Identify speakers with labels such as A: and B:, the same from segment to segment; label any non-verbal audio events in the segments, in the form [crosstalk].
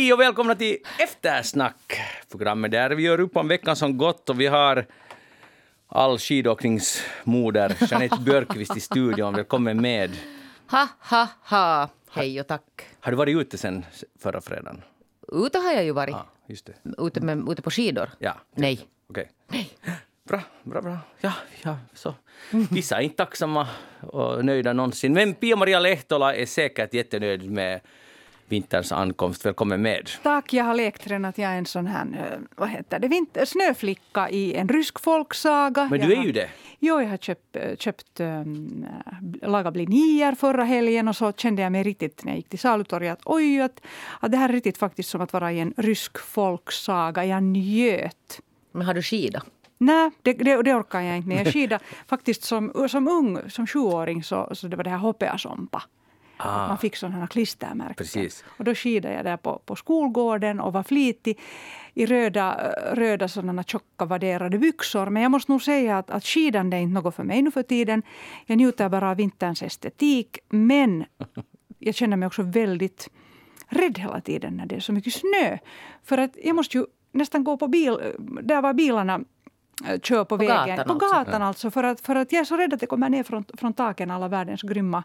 A: Hej och välkomna till Eftersnack, programmet där vi gör upp om veckan som gått och vi har all skidåkningsmoder Jeanette [laughs] Björkqvist i studion. Välkommen med.
B: Ha, ha, ha. Hej och tack.
A: Har du varit ute sen förra fredagen?
B: Ute har jag ju varit.
A: Ja, just det.
B: Ute, med, ute på skidor?
A: Ja.
B: Nej.
A: Okej. Bra, bra, bra. Ja, ja, så. Vissa är inte tacksamma och nöjda någonsin. Men Pia-Maria Lehtola är säkert jättenöjd med vinterns ankomst. Välkommen med.
C: Tack, jag har lekt redan att jag är en sån här, eh, vad heter det, vinter, snöflicka i en rysk folksaga.
A: Men du är ju det.
C: Jo, jag har köpt, eh, köpt lagat blinier förra helgen och så kände jag mig riktigt när jag gick till salutorget att oj, att, att det här är riktigt faktiskt som att vara i en rysk folksaga. Jag njöt.
B: Men har du skida?
C: Nej, det, det, det orkar jag inte med. Jag skidade [laughs] faktiskt som, som ung, som sjuåring, så, så det var det här hopeasompa.
A: Ah.
C: Man fick sådana klistermärken.
A: Precis.
C: Och då skidade jag där på, på skolgården och var flitig i röda, röda sådana tjocka vadderade byxor. Men jag måste nog säga att, att skidande är inte något för mig nu för tiden. Jag njuter bara av vinterns estetik. Men [laughs] jag känner mig också väldigt rädd hela tiden när det är så mycket snö. För att jag måste ju nästan gå på bil, där var bilarna eh, kör på, vägen.
B: gatan
C: på
B: alltså?
C: gatan alltså. För att, för att jag är så rädd att det kommer ner från, från taken alla världens grymma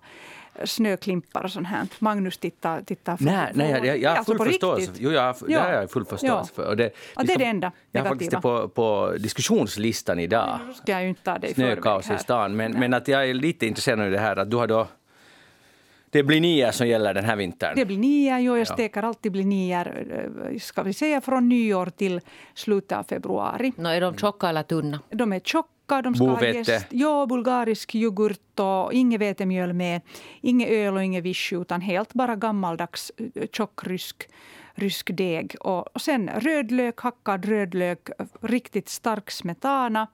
C: snöklimpar och sånt här. Magnus tittar, tittar
A: Nej, nej jag, jag, jag har
C: Alltså
A: full
C: på
A: förståelse.
C: riktigt.
A: Jo, jag, har- det
C: Ja.
A: har jag full förståelse
C: Ja.
A: för. Och det,
C: Ja, det är det enda
A: Jag har faktiskt det
C: negativa.
A: på, på diskussionslistan idag.
C: Nu ska jag ju inte ta det i förväg
A: Snökaos
C: här.
A: i stan. Men, men att jag är lite intresserad av det här att du har då... Det blir nia som gäller den här vintern.
C: Det blir nior, jo, jag
A: Ja.
C: steker alltid blir nior, eh, ska vi säga från nyår till slutet av februari.
B: Nå, är de tjocka eller tunna?
C: De är tjocka, de ska
A: Bovete.
C: ha jäst. Ja, bulgarisk yoghurt och inget vetemjöl med. Inget öl och inget vichy, utan helt bara gammaldags eh, tjock rysk, rysk deg. Och och sen rödlök, hackad rödlök, riktigt stark smetana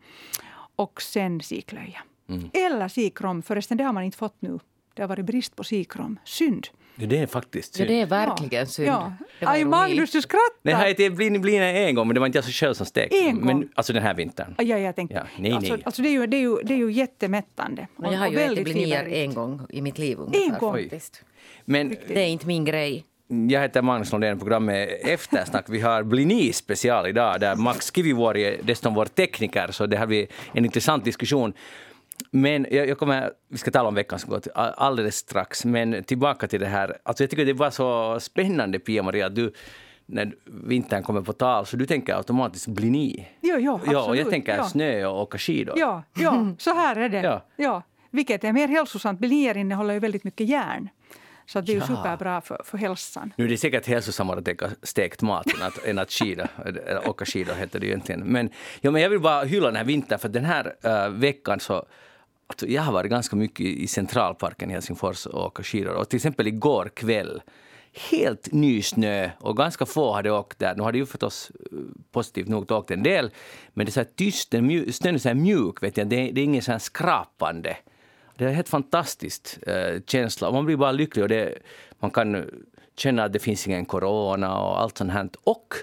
C: och sen siklöja.
A: Mm.
C: Eller sikrom, förresten det har man inte fått nu. Det har varit brist på sikrom. Synd.
A: Det är faktiskt
B: Ja,
A: synd.
B: det är verkligen synd.
C: Ja.
B: Det var
C: Aj. Magnus, du skrattar!
A: Nej, här, det blir, blir en gång, men det var inte jag själv som stekte.
C: En gång.
A: Men alltså den här vintern.
C: Ja, jag tänkte.
A: Ja, nej,
C: alltså,
A: nej.
C: Alltså det, är ju, det, är ju, det är ju jättemättande.
B: Men jag har ju ätit blinier en gång i mitt liv ungefär,
C: gång?
B: faktiskt.
A: Men
B: Det är inte min grej.
A: jag heter Magnus Lundén, programmet Eftersnack. Vi har Blini special idag där Max Kivivuori är dessutom vår tekniker, så det har vi en intressant diskussion. Men jag, jag kommer, vi ska tala om veckan som gått alldeles strax, men tillbaka till det här. Alltså jag tycker det var så spännande Pia-Maria, att du när vintern kommer på tal så du tänker automatiskt Blini.
C: Jo, jo,
A: Ja, och jag tänker
C: ja.
A: snö och åka skidor.
C: Ja, ja, så här är det.
A: Ja.
C: Ja. Vilket är mer hälsosamt. Blinier innehåller ju väldigt mycket järn. Så det är
A: Ja.
C: superbra för, för hälsan.
A: Nu är det säkert hälsosammare att äta stekt mat än att, än att skida, åka skidor heter det ju egentligen. Men, ja, men jag vill bara hylla den här vintern för den här äh, veckan så alltså, jag har varit ganska mycket i Centralparken i Helsingfors och åkt skidor. Och till exempel igår kväll helt ny snö och ganska få hade åkt där. Nu hade ju förstås eh, positivt nog åkt en del, men det är så här tyst, den mju- snön är så här mjuk, vet jag. Det, är, det är ingen så här skrapande. Det är en helt fantastisk eh, känsla. Man blir bara lycklig och det, man kan känna att det finns ingen corona och allt sånt här. Och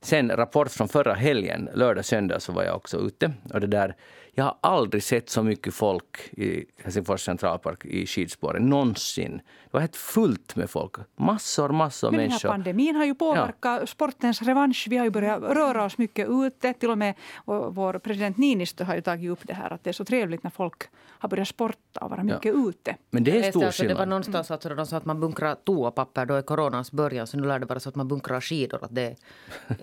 A: sen rapport från förra helgen, lördag, söndag, så var jag också ute. Och det där, jag har aldrig sett så mycket folk i Helsingfors centralpark i skidspåren, någonsin. Det var helt fullt med folk. Massor, massor
C: Men den här
A: människor.
C: pandemin har ju påverkat sportens revansch. Vi har ju börjat röra oss mycket ute. Till och med vår, president Niinistö har ju tagit upp det här att det är så trevligt när folk har börjat sporta och vara mycket ute.
A: Men det är stor
B: alltså, det var
A: skillnad.
B: någonstans alltså, de sa att man bunkrar toapapper då i coronans början, så nu lär det vara så att man bunkrar skidor. Att det är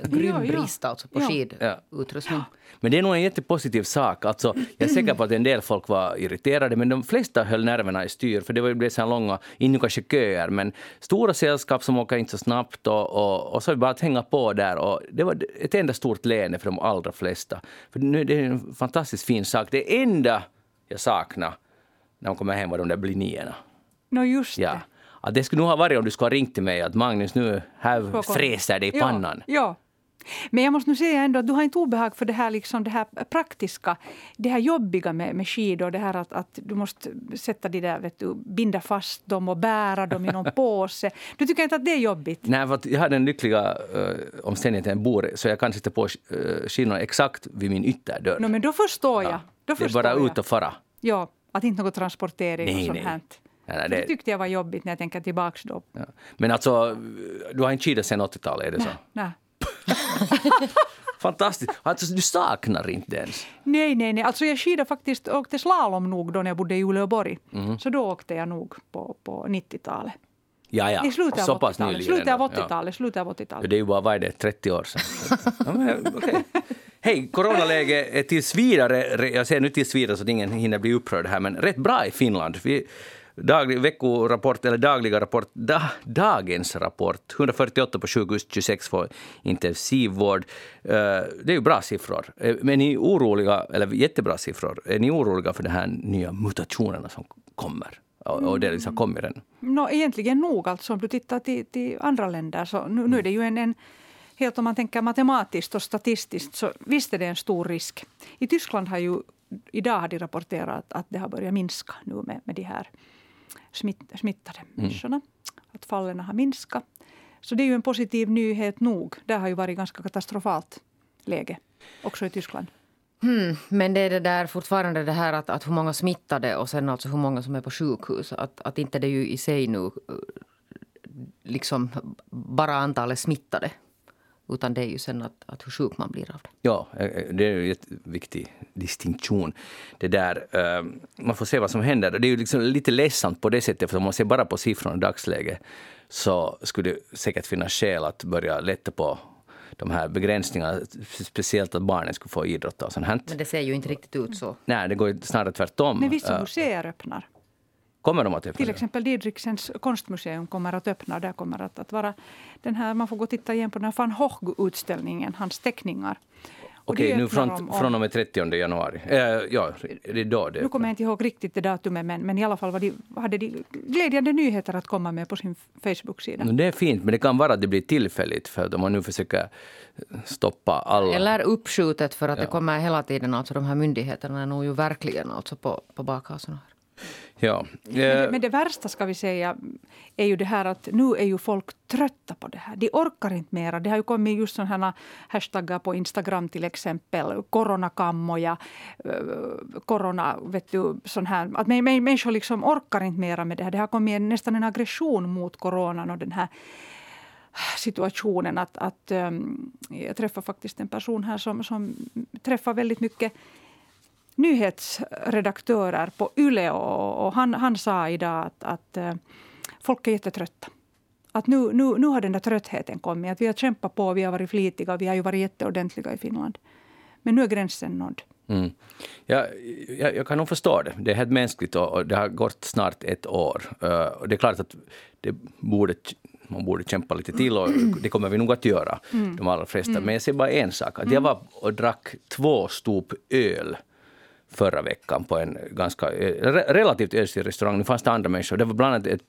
B: grym [laughs]
C: Ja, ja.
B: brist alltså på
C: Ja.
B: skidutrustning.
A: Men det är nog en jättepositiv sak. Alltså, jag är säker på att en del folk var irriterade, men de flesta höll nerverna i styr. För det blev så långa, inte kanske köer, men stora sällskap som åker inte så snabbt. Och, och, och så bara att hänga på där. Och det var ett enda stort leende för de allra flesta. För nu, det är en fantastiskt fin sak. Det enda jag saknar när man kommer hem var de där blinierna.
C: Nå just
A: Ja.
C: det.
A: Att det skulle nog ha varit om du skulle ha ringt till mig att Magnus, nu här fräser det i pannan.
C: Ja, ja. Men jag måste nu säga ändå att du har inte obehag för det här, liksom, det här praktiska, det här jobbiga med, med skidor. Det här att, att du måste sätta de där, vet du, binda fast dem och bära dem i någon [laughs] påse. Du tycker inte att det är jobbigt?
A: Nej, för jag har den lyckliga uh, omständigheten att jag bor så jag kan sätta på uh, skidorna exakt vid min ytterdörr.
C: No, men då förstår jag.
A: Ja.
C: Då
A: det är
C: förstår
A: bara
C: jag.
A: ut och fara.
C: Ja, att inte något transportering och
A: Nej,
C: sånt
A: nej.
C: här.
A: Nej, nej,
C: Det
A: det,
C: tyckte jag var jobbigt när jag tänker tillbaka då.
A: ja. Men alltså, du har inte skidat sen 80-talet, är det så?
C: Nej. [laughs]
A: Fantastiskt! Alltså, du saknar inte ens.
C: Nej, nej, nej. Alltså jag skidade faktiskt, åkte slalom nog då när jag bodde i Uleåborg.
A: Mhm.
C: Så då åkte jag nog på, på 90-talet.
A: Ja, ja.
C: I slutet
A: så
C: av
A: pass
C: 80-talet.
A: nyligen.
C: Slutet av
A: ändå. Ja.
C: 80-talet. Slutet av 80-talet.
A: Det är ju bara, vad är det, 30 år sedan? [laughs] ja, men, okej. Hej, coronaläget är tills vidare, jag säger nu tills vidare så att ingen hinner bli upprörd här, men rätt bra i Finland. Vi, daglig, veckorapport, eller dagliga rapport, da, dagens rapport, 148 på sjukhus, 26 får intensivvård. Eh, det är ju bra siffror. Eh, Men är ni oroliga, eller jättebra siffror, är ni oroliga för de här nya mutationerna som kommer? Och, det liksom kommer än?
C: No, egentligen nog. Alltså, om du tittar till, till andra länder så nu, nu är det ju en, en helt om man tänker matematiskt och statistiskt så visst är det en stor risk. I Tyskland har ju idag har de rapporterat att det har börjat minska nu med, med de här smitt, smittade människorna. Att fallen har minskat. Så det är ju en positiv nyhet nog. Det har ju varit ganska katastrofalt läge också i Tyskland.
B: Hmm, men det är det där fortfarande det här att, att hur många smittade och sen alltså hur många som är på sjukhus. Att, att inte det ju i sig nu eh, liksom bara antalet smittade. Utan det är ju sen att, att hur sjuk man blir av det.
A: Ja, eh, det är ju en viktig distinktion. Det där, eh, man får se vad som händer. Det är ju liksom lite ledsamt på det sättet, för om man ser bara på siffrorna i dagsläget så skulle det säkert finnas skäl att börja lätta på de här begränsningarna. Speciellt att barnen skulle få idrotta och sånt.
B: Men det ser ju inte riktigt ut så.
A: Nej, det går ju snarare tvärtom.
C: Men vissa
A: Eh,
C: museer öppnar.
A: Kommer de att öppna?
C: Till exempel Didriksens konstmuseum kommer att öppna. Där kommer att, att vara den här, man får gå och titta igen på den här van Gogh-utställningen, hans teckningar.
A: Okej, nu från,
C: om-
A: från och med 30 januari. Eh, ja, det är då det
C: Nu kommer jag inte ihåg riktigt det datumet, men, men i alla fall var de, hade de glädjande nyheter att komma med på sin Facebook-sida.
A: Det är fint, men det kan vara att det blir tillfälligt för att om man nu försöker stoppa alla...
B: Eller uppskjutet för att
A: Ja.
B: det kommer hela tiden. Alltså de här myndigheterna är nog ju verkligen alltså på, på bakhasorna.
A: Ja.
C: Men det,
A: Eh,
C: men det värsta ska vi säga är ju det här att nu är ju folk trötta på det här. De orkar inte mera. Det har ju kommit just sådana hashtaggar på Instagram till exempel. Coronakammoja, eh, corona, vet du, sån här. Att mä- mä- människor liksom orkar inte mera med det här. Det har kommit nästan en aggression mot coronan och den här situationen att, att um, jag träffade faktiskt en person här som, som träffar väldigt mycket nyhetsredaktörer på Yle och, och han, han sa idag att, att eh, folk är jättetrötta. Att nu, nu, nu har den där tröttheten kommit. Att vi har kämpat på, vi har varit flitiga, vi har ju varit jätteordentliga i Finland. Men nu är gränsen nådd.
A: Mm. Ja, jag, jag kan nog förstå det. Det är helt mänskligt och, och det har gått snart ett år. Uh, och det är klart att det borde, man borde kämpa lite till och [clears throat] det kommer vi nog att göra, de allra flesta. Men jag säger bara en sak. Att jag var och drack två stop öl förra veckan på en ganska eh, re- relativt ödslig restaurang. Nu fanns det andra människor. Det var bland annat ett,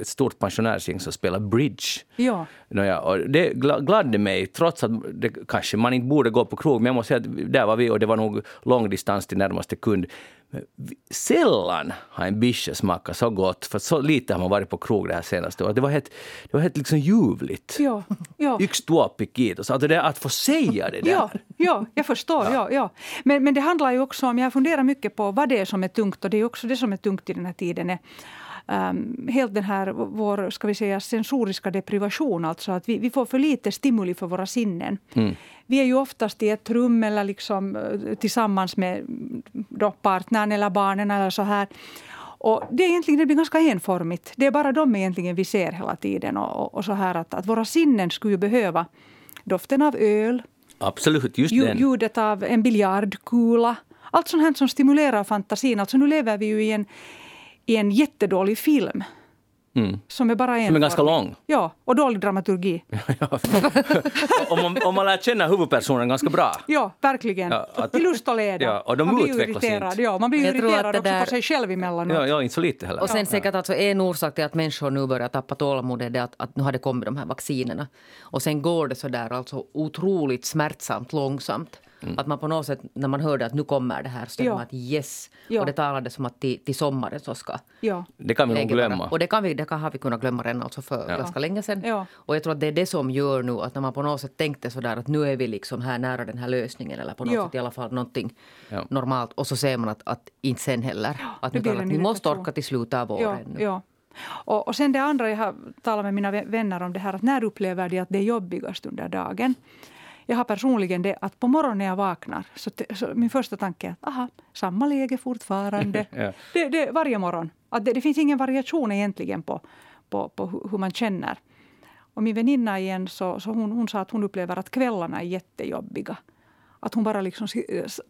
A: ett stort pensionärsgäng som spelade bridge.
C: Ja.
A: Nåja, och det gla- gladde mig, trots att det, kanske man inte borde gå på krog. Men jag måste säga att där var vi och det var nog lång distans till närmaste kund. Sällan har en bische smakat så gott, för så lite har man varit på krog det här senaste året. Det var helt, det var helt liksom ljuvligt.
C: Ja, ja.
A: Yksi tuoppikiitos. Alltså det, att få säga det där.
C: Ja, ja, jag förstår. Ja. Ja, Men, men det handlar ju också om, jag funderar mycket på vad det är som är tungt och det är också det som är tungt i den här tiden. Är, um, helt den här vår ska vi säga, sensoriska deprivation, alltså att vi, vi får för lite stimuli för våra sinnen. Vi är ju oftast i ett rum eller liksom, eh, tillsammans med mm, då partnern eller barnen eller så här. Och det, är egentligen, det blir ganska enformigt. Det är bara de egentligen vi ser hela tiden. Och, och, och så här att, att våra sinnen skulle ju behöva doften av öl,
A: Absolut, just den.
C: ljudet av en biljardkula. Allt sånt här som stimulerar fantasin. Alltså nu lever vi ju i en, i en jättedålig film.
A: Mm.
C: Som är bara en
A: Som är ganska
C: form.
A: lång.
C: Ja, och dålig dramaturgi. [laughs] [laughs]
A: om, man, om man lär känna huvudpersonen ganska bra.
C: Ja, verkligen.
A: Ja, att-
C: Till lust och leda.
A: Ja, och de
C: man blir irriterad.
A: inte.
C: Ja, man blir
B: Jag tror
C: irriterad
B: att det
C: också
B: där-
C: på sig själv emellanåt.
A: Ja, ja, inte så lite heller.
B: Och sen säkert alltså en orsak till att människor nu börjar tappa tålamodet är att, att nu har det kommit de här vaccinerna. Och sen går det så där alltså otroligt smärtsamt långsamt. Att man på något sätt, när man hörde att nu kommer det här, så
C: Ja.
B: man att yes.
C: Ja.
B: Och det talades som att till, till sommaren så ska
C: Ja.
A: Det kan vi nog
B: vara.
A: glömma.
B: Och det kan vi, det kan, har vi kunnat glömma redan alltså för
A: Ja.
B: ganska länge sedan.
C: Ja.
B: Och jag tror att det är det som gör nu att när man på något sätt tänkte sådär att nu är vi liksom här nära den här lösningen eller på något
C: Ja.
B: sätt i alla fall någonting
A: Ja.
B: normalt. Och så ser man att, att inte sen heller. Att
C: det
B: nu att ni måste orka till slutet av året.
C: Ja. Och, och sen det andra, jag har talat med mina vänner om det här, att när upplever de att det är jobbigast under dagen? Jag har personligen det att på morgonen när jag vaknar, så, så min första tanke är att aha, samma läge fortfarande. [laughs] ja. det, det, varje morgon. Att det, det, finns ingen variation egentligen på, på, på hur man känner. Och min väninna igen, så, så hon, hon sa att hon upplever att kvällarna är jättejobbiga. Att hon bara liksom,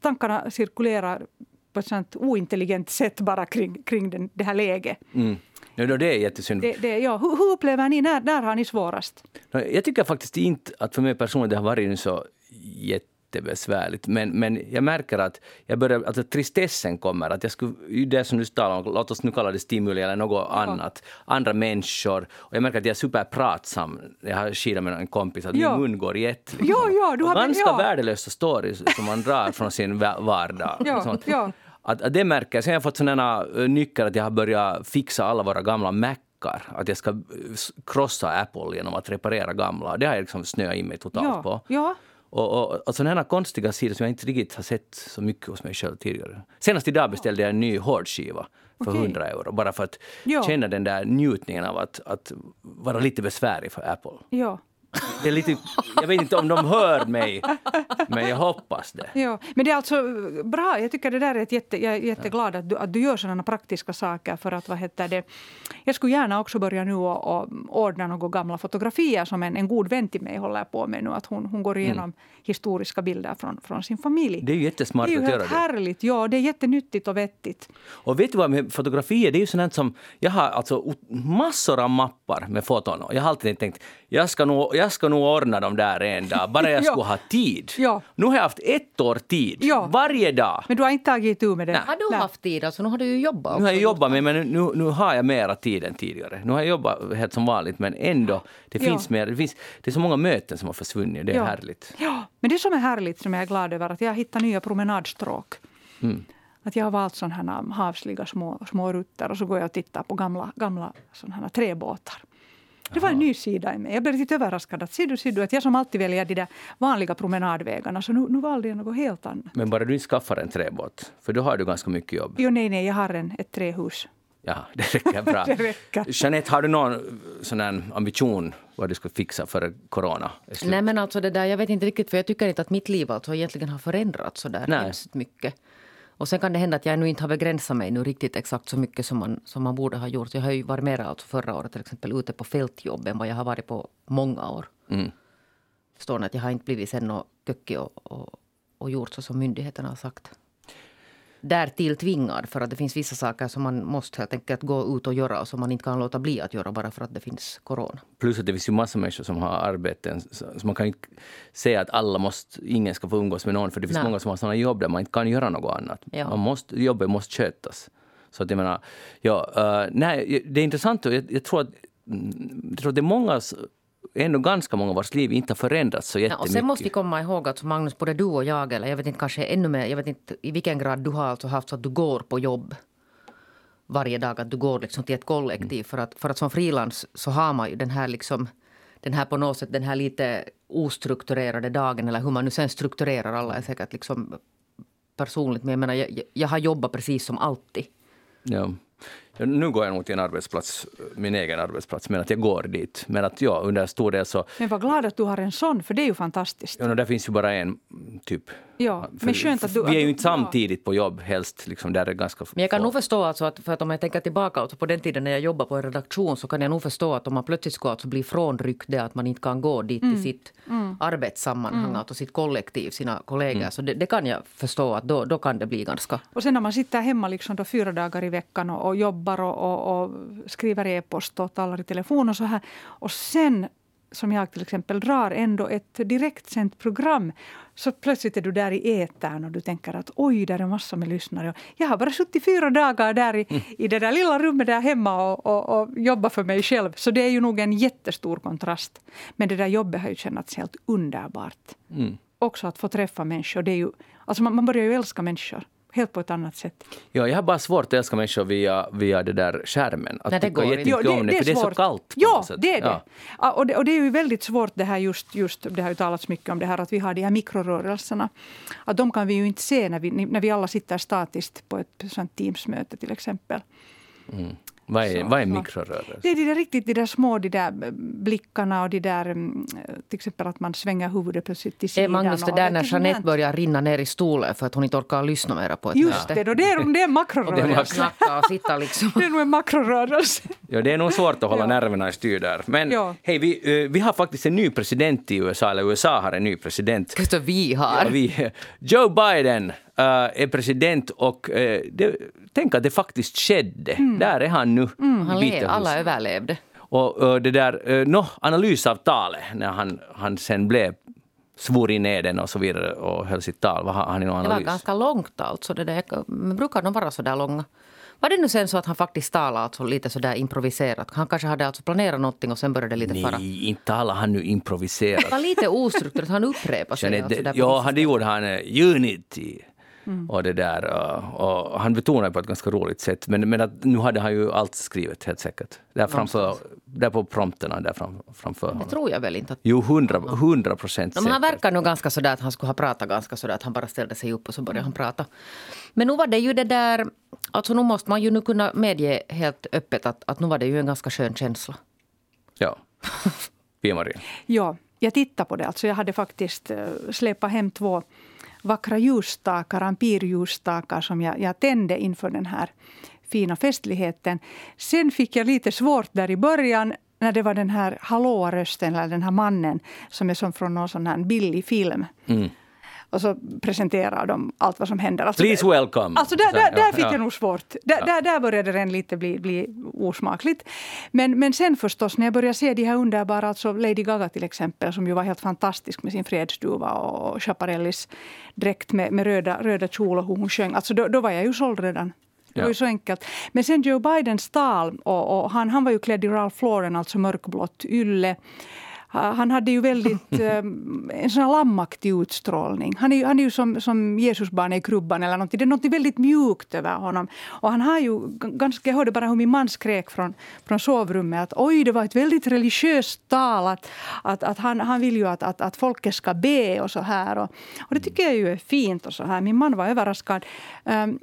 C: tankarna cirkulerar på ett sånt ointelligent sätt bara kring, kring den, det här läget.
A: Mm. Ja, det är jättesynd.
C: Det, det, ja. hur, hur, upplever ni, när, när har ni svårast?
A: Jag tycker faktiskt inte att för mig personligen det har varit så jättebesvärligt. Men, men jag märker att jag börjar, alltså tristessen kommer. Att jag skulle, det som du talade om, låt oss nu kalla det stimuli eller något ja. annat. Andra människor. Och jag märker att jag är superpratsam. Jag har skidat med en kompis att ja. min mun går jätte...
C: Liksom. Ja, ja, du har,
A: ganska ja. värdelösa stories som man drar från sin vardag.
C: Ja, ja.
A: Att, att det märker jag. Sen har jag fått sådana nycker att jag har börjat fixa alla våra gamla Macar. Att jag ska krossa Apple genom att reparera gamla. Det har jag liksom snöat in mig totalt
C: ja.
A: på.
C: Ja.
A: Och, och, och sådana konstiga sidor som jag inte riktigt har sett så mycket hos mig själv tidigare. Senast idag beställde jag en ny hårdskiva för okay. 100 euro. Bara för att ja. känna den där njutningen av att, att vara lite besvärlig för Apple.
C: Ja.
A: Det är lite, jag vet inte om de hör mig, men jag hoppas det.
C: Ja, men det är alltså bra. Jag tycker det där är ett jätte, jag är jätteglad att du, att du gör sådana praktiska saker. För att, vad heter det, jag skulle gärna också börja nu och, och ordna några gamla fotografier som en, en god vän till mig håller på med nu. Att hon, hon går igenom mm. historiska bilder från, från sin familj.
A: Det är ju jättesmart att göra det.
C: Det är ju helt härligt. Ja, det är jättenyttigt och vettigt.
A: Och vet du vad med fotografier, det är ju sånt som... Jag har alltså massor av mappar med foton. Jag har alltid tänkt, jag ska nog, jag ska nog ordna dem där en dag, bara jag [laughs] skulle ha tid.
C: Ja.
A: Nu har jag haft ett år tid,
C: ja.
A: varje dag.
C: Men du har inte tagit tur med det? Nej.
B: Har du haft tid? Alltså, nu har du ju jobbat.
A: Också. Nu har jag jobbat, men nu, nu har jag mera tid än tidigare. Nu har jag jobbat helt som vanligt, men ändå, det finns ja. mer. Det, finns, det är så många möten som har försvunnit, det är
C: ja.
A: härligt.
C: Ja, men det som är härligt, som jag är glad över, att jag har hittat nya promenadstråk. Mm. Att jag har valt sådana här havsliga små, små rutter och så går jag och tittar på gamla, gamla sådana här träbåtar. Det var en ny sida i mig. Jag blev lite överraskad. Att, ser du, ser du, att jag som alltid väljer de där vanliga promenadvägarna, så nu, nu valde jag något helt annat.
A: Men bara du inte skaffar en träbåt, för då har du ganska mycket jobb.
C: Jo, nej, nej, jag har en, ett trähus.
A: Ja, det räcker bra. [laughs]
C: det räcker.
A: Jeanette, har du någon sån ambition vad du ska fixa före corona
B: Nej, men alltså det där, jag vet inte riktigt, för jag tycker inte att mitt liv alltså egentligen har förändrats så där hemskt mycket. Och sen kan det hända att jag nu inte har begränsat mig nu riktigt exakt så mycket som man, som man borde ha gjort. Jag har ju varit mer alltså förra året till exempel ute på fältjobb än vad jag har varit på många år. Mm. Förstår ni att jag har inte blivit sen och kökig och, och, och gjort så som myndigheterna har sagt därtill tvingad för att det finns vissa saker som man måste helt enkelt gå ut och göra och som man inte kan låta bli att göra bara för att det finns corona.
A: Plus att det finns ju massor människor som har arbeten så man kan inte säga att alla måste, ingen ska få umgås med någon för det finns Nej. många som har sådana jobb där man inte kan göra något annat. Ja. Man måste, jobbet måste skötas. Så att jag menar, ja, uh, nej, det är intressant och jag, jag, tror att, jag tror att det är många ändå ganska många vars liv inte har förändrats så jättemycket.
B: Ja, och sen måste vi komma ihåg att Magnus, både du och jag, eller jag vet inte kanske ännu mer, jag vet inte i vilken grad du har alltså haft så att du går på jobb varje dag, att du går liksom till ett kollektiv. Mm. För, att, för att som frilans så har man ju den här liksom den här på något sätt den här lite ostrukturerade dagen eller hur man nu sen strukturerar alla är säkert liksom personligt. Men jag menar, jag, jag har jobbat precis som alltid.
A: Ja. Nu går jag nog till en arbetsplats, min egen arbetsplats, men att jag går dit. Men att ja, under stor del så...
C: Men vad glad att du har en sån, för det är ju fantastiskt.
A: Ja, där finns ju bara en, typ.
C: Ja, men skönt att du...
A: Vi är ju inte samtidigt på jobb helst, liksom, där är ganska
B: Men jag kan få. nog förstå alltså att, för att om jag tänker tillbaka alltså på den tiden när jag jobbade på en redaktion så kan jag nog förstå att om man plötsligt ska alltså bli frånryckt det att man inte kan gå dit mm. till sitt mm. arbetssammanhang, mm. alltså sitt kollektiv, sina kollegor. Mm. Så det, det, kan jag förstå att då, då kan det bli ganska...
C: Och sen när man sitter hemma liksom då fyra dagar i veckan och, och jobbar och, och, och skriver e-post och talar i telefon och så här. Och sen som jag till exempel drar ändå ett direktsänt program så plötsligt är du där i etern och du tänker att oj, där är massor med lyssnare. Jag har bara 74 dagar där i, mm. i det där lilla rummet där hemma och, och, och jobbat för mig själv. Så det är ju nog en jättestor kontrast. Men det där jobbet har ju känts helt underbart. Mm. Också att få träffa människor. Det är ju, alltså man, man börjar ju älska människor helt på ett annat sätt.
A: Ja, jag har bara svårt att älska människor via, via det där skärmen. Att
B: Nej, det går
A: inte. Jo, det, det, för det är så kallt.
C: Ja, det är det. Ja. Och det. Och det är ju väldigt svårt det här just, just, det har ju talats mycket om det här att vi har de här mikrorörelserna. Att de kan vi ju inte se när vi, när vi alla sitter statiskt på ett sånt Teams-möte till exempel. Mm.
A: Vad är, vad är
C: så-
A: mikrorörelse?
C: Det är de där riktigt de där små de där blickarna och de där, mm, till exempel att man svänger huvudet plötsligt till
B: Är
C: sidan.
B: Magnus det där när Jeanette börjar rinna ner i stolen för att hon inte orkar lyssna mera på ett
C: Just
B: möte?
C: det, då, det är, det är en makrorörelse.
B: Snacka och sitta liksom.
C: Det är nog en makrorörelse.
A: Ja, det är nog svårt att hålla [laughs]
C: Ja.
A: nerverna i styr där. Men
C: Ja.
A: hej, vi, eh, vi har faktiskt en ny president i USA, eller USA har en ny president.
B: Så vi har.
A: Ja, vi, Joe Biden eh, är president och eh, det, tänk att det faktiskt skedde. Där är han nu.
B: Han
A: i Vita
B: lev, alla överlevde.
A: Och eh, det där no, analysavtalet, när han, han sen blev svor in eden och så vidare och höll sitt tal. Vad har han i någon
B: Det var
A: analys?
B: ganska långt alltså. Det där, men brukar de vara så där långa? Var det nu sen så att han faktiskt talade alltså lite så där improviserat? Han kanske hade alltså planerat någonting och sen började det lite fara.
A: Nej, inte alla han nu
B: Det
A: improviserat.
B: var lite ostrukturerat. Han upprepade sig. Alltså
A: det, ja, han, det gjorde han. eh, Unity. Och det där. Och, och han betonade på ett ganska roligt sätt. Men, men att nu hade han ju allt skrivet helt säkert. Där, framför, där på prompterna där fram, framför
B: Det
A: honom.
B: tror jag väl inte. Att,
A: Jo, hundra, hundra procent
B: men han verkar nog ganska sådär att han skulle ha pratat ganska sådär att han bara ställde sig upp och så började han prata. Men nu var det ju det där, alltså nu måste man ju nu kunna medge helt öppet att, att nu var det ju en ganska skön känsla.
A: Ja. Pia-Maria. [laughs]
C: Ja, jag tittade på det. Alltså jag hade faktiskt eh, släpat hem två vackra ljusstakar, ampirljusstakar som jag, jag tände inför den här fina festligheten. Sen fick jag lite svårt där i början när det var den här hallå-rösten, eller den här mannen som är som från någon sån här billig film.
A: Mm.
C: Och så presenterar de allt vad som händer. Alltså,
A: Please welcome.
C: Alltså där, där, där fick
A: ja.
C: jag nog svårt. Där, där, där började det lite bli, bli osmakligt. Men, men sen förstås när jag började se de här underbara, alltså Lady Gaga till exempel, som ju var helt fantastisk med sin fredsduva och Schiaparellis dräkt med, med röda, röda kjol och hur hon sjöng. Alltså då, då var jag ju såld redan. Det var ju så enkelt. Men sen Joe Bidens tal, och, och han, han var ju klädd i Ralph Lauren, alltså mörkblått ylle. Ha- Han hade ju väldigt [laughs] eh, en sån lammaktig utstrålning. Han är, ju- han är ju som, som Jesusbarn i krubban eller någonting. Det är något väldigt mjukt över honom. Och han har ju ganska, jag hörde bara hur min man skrek från, från sovrummet att oj, det var ett väldigt religiöst tal. Att, att, att han, han vill ju att, att, att folket ska be och så här. Och, och det tycker jag ju är fint och så här. Min man var överraskad. Um,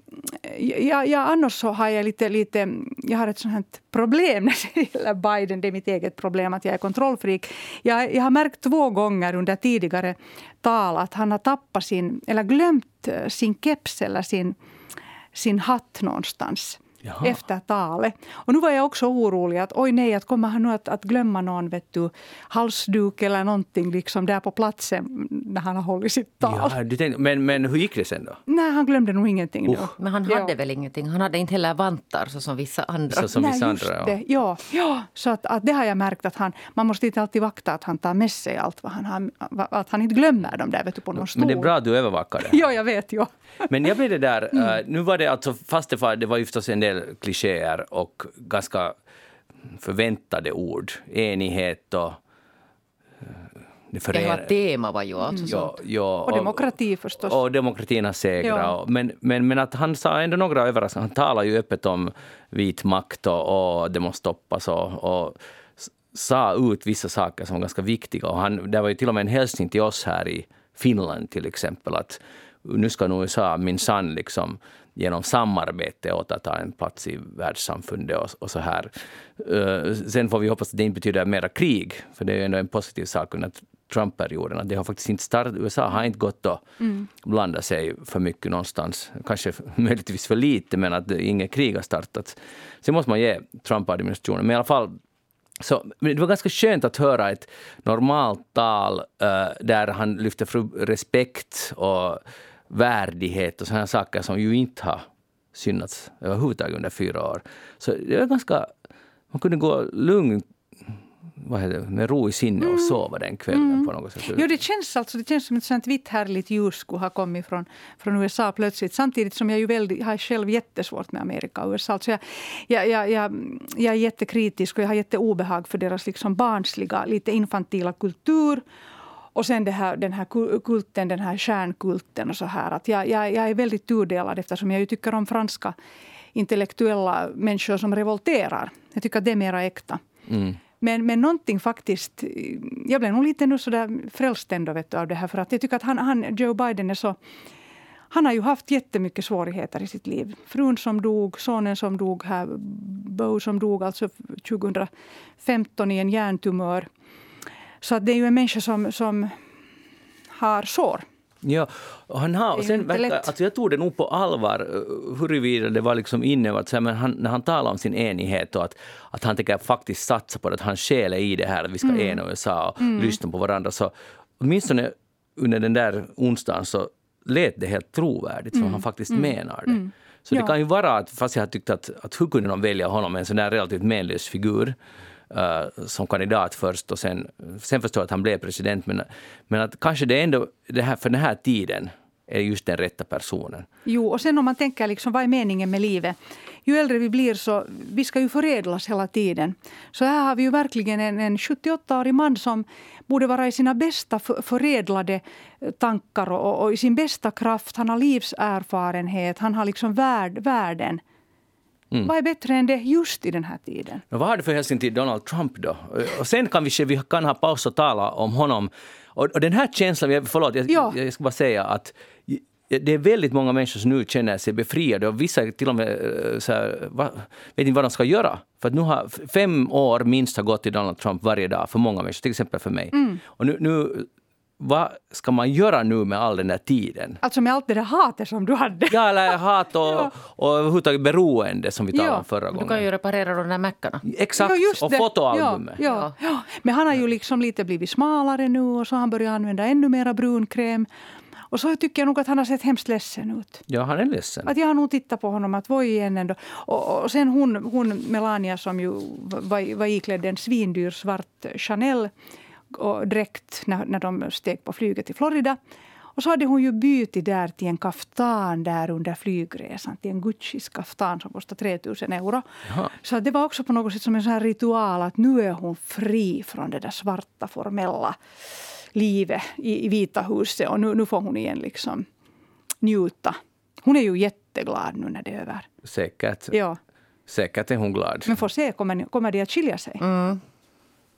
C: ja, ja, annars så har jag lite, lite jag har ett sånt problem när det gäller Biden. Det är mitt eget problem att jag är kontrollfreak. Jag, jag har märkt två gånger under tidigare tal att han har tappat sin, eller glömt eh, sin keps eller sin, sin hatt någonstans.
A: Jaha.
C: efter talet. Och nu var jag också orolig att oj nej, att kommer han nu att, att glömma någon vet du, halsduk eller någonting liksom där på platsen när han har hållit sitt tal.
A: Ja, du tänkte, men, men hur gick det sen då?
C: Nej, han glömde nog ingenting då.
B: Men han
C: Ja.
B: hade väl ingenting. Han hade inte heller vantar så som vissa andra.
A: Så som
C: Nej,
A: vissa andra. Ja.
C: det. Ja, ja. Så att, att det har jag märkt att han, man måste inte alltid vakta att han tar med sig allt vad han har, att han inte glömmer dem där vet du, på någon stol.
A: Men det är bra att du övervakar det. [laughs]
C: Ja, jag vet. Ja.
A: Men jag blev det där,
C: Mm.
A: eh, nu var det alltså, fast det var, det var ju förstås en del klichéer och ganska förväntade ord. Enighet och... eh, Det
B: Hela
A: förenar-
B: tema var ju alltså
A: Ja,
B: sånt.
A: ja,
C: Och demokrati förstås.
A: Och demokratin har segrat.
C: Ja.
A: Och- Men, men, men att han sa ändå några överraskningar. Han talar ju öppet om vit makt och, och det måste stoppas och, och sa ut vissa saker som var ganska viktiga. Och han, det var ju till och med en hälsning till oss här i Finland till exempel att nu ska nog USA minsann liksom genom samarbete återta en plats i världssamfundet och, och så här. Eh, sen får vi hoppas att det inte betyder mera krig, för det är ju ändå en positiv sak under Trump-perioden. Att det har faktiskt inte startat, USA har inte gått och blandat sig för mycket någonstans. Kanske [laughs] möjligtvis för lite, men att inget krig har startats. Sen måste man ge Trump-administrationen, men i alla fall så, det var ganska skönt att höra ett normalt tal eh, där han lyfter fram respekt och värdighet och sådana saker som ju inte har synats överhuvudtaget under fyra år. Så det var ganska... Man kunde gå lugnt vad heter det, med ro i sinne och sova den kvällen på något sätt.
C: Jo, det känns, alltså, det känns som ett sånt vitt härligt ljus skulle ha kommit från, från USA plötsligt. Samtidigt som jag ju väldigt, har själv jättesvårt med Amerika och USA. Alltså jag, jag, jag, jag, jag är jättekritisk och jag har jätteobehag för deras liksom barnsliga, lite infantila kultur. Och sen här, den här kul- kulten, den här kärnkulten och så här. Att jag, jag, jag är väldigt tudelad eftersom jag tycker om franska intellektuella människor som revolterar. Jag tycker att det är mera äkta.
A: Mm.
C: Men, men någonting faktiskt... Jag blev nog lite nu sådär frälst ändå vet du, av det här. För att jag tycker att han, han, Joe Biden är så... han har ju haft jättemycket svårigheter i sitt liv. Frun som dog, sonen som dog här, Bo som dog alltså 2015 i en hjärntumör. Så att det är ju en människa som, som har sår.
A: Ja, han har, och sen verkar, alltså jag tog det nog på allvar eh, huruvida det var liksom inövat, men han, när han talar om sin enighet och att, att han tänker faktiskt satsa på det, att han själ är i det här, att vi ska mm. ena USA och mm. lyssna på varandra. Så åtminstone under den där onsdagen så lät det helt trovärdigt, som mm. han faktiskt mm. menar det. Mm. Så ja. det kan ju vara att, fast jag har tyckt att, att hur kunde de välja honom, en sån där relativt menlös figur, uh, som kandidat först och sen, sen förstår jag att han blev president. Men, men att kanske det ändå, det här, för den här tiden, är just den rätta personen.
C: Jo, och sen om man tänker liksom, vad är meningen med livet? Ju äldre vi blir så vi ska ju förädlas hela tiden. Så här har vi ju verkligen en, en 78-årig man som borde vara i sina bästa förädlade tankar och, och, i sin bästa kraft. Han har livserfarenhet, han har liksom värd, värden. Mm. Vad är bättre än det just i den här tiden?
A: Men vad har du för hälsning till Donald Trump då? Och sen kan vi, vi kan ha paus och tala om honom. Och, och den här känslan, förlåt, jag, ja. jag ska bara säga att det är väldigt många människor som nu känner sig befriade och vissa till och med eh, så här, va, vet inte vad de ska göra. För nu har fem år minst har gått till Donald Trump varje dag för många människor, till exempel för mig. Mm. Och nu, nu vad ska man göra nu med all den där tiden?
C: Alltså med allt det där hatet som du hade?
A: Ja, eller hat och, [laughs] ja. och överhuvudtaget beroende som vi talade ja. om förra gången.
B: Du kan ju reparera de där mackarna.
A: Exakt, ja, och fotoalbumet.
C: Ja, ja. Men han har ju liksom lite blivit smalare nu och så har han börjat använda ännu mera brunkräm. Och så tycker jag nog att han har sett hemskt ledsen ut.
A: Ja, han är ledsen.
C: Att jag har nog tittat på honom att voi igen ändå. Och, och sen hon, hon Melania som ju var, var iklädd en svindyr svart Chanel och dräkt när, när de steg på flyget till Florida. Och så hade hon ju bytt där till en kaftan där under flygresan. Till en Guccis kaftan som kostade 3000 euro. Jaha. Så det var också på något sätt som en sån ritual att nu är hon fri från det där svarta formella livet i, i Vita huset. Och nu, nu får hon igen liksom njuta. Hon är ju jätteglad nu när det är över.
A: Säkert.
C: Ja.
A: Säkert är hon glad.
C: Men får se, kommer, kommer de att skilja sig?
A: Mm.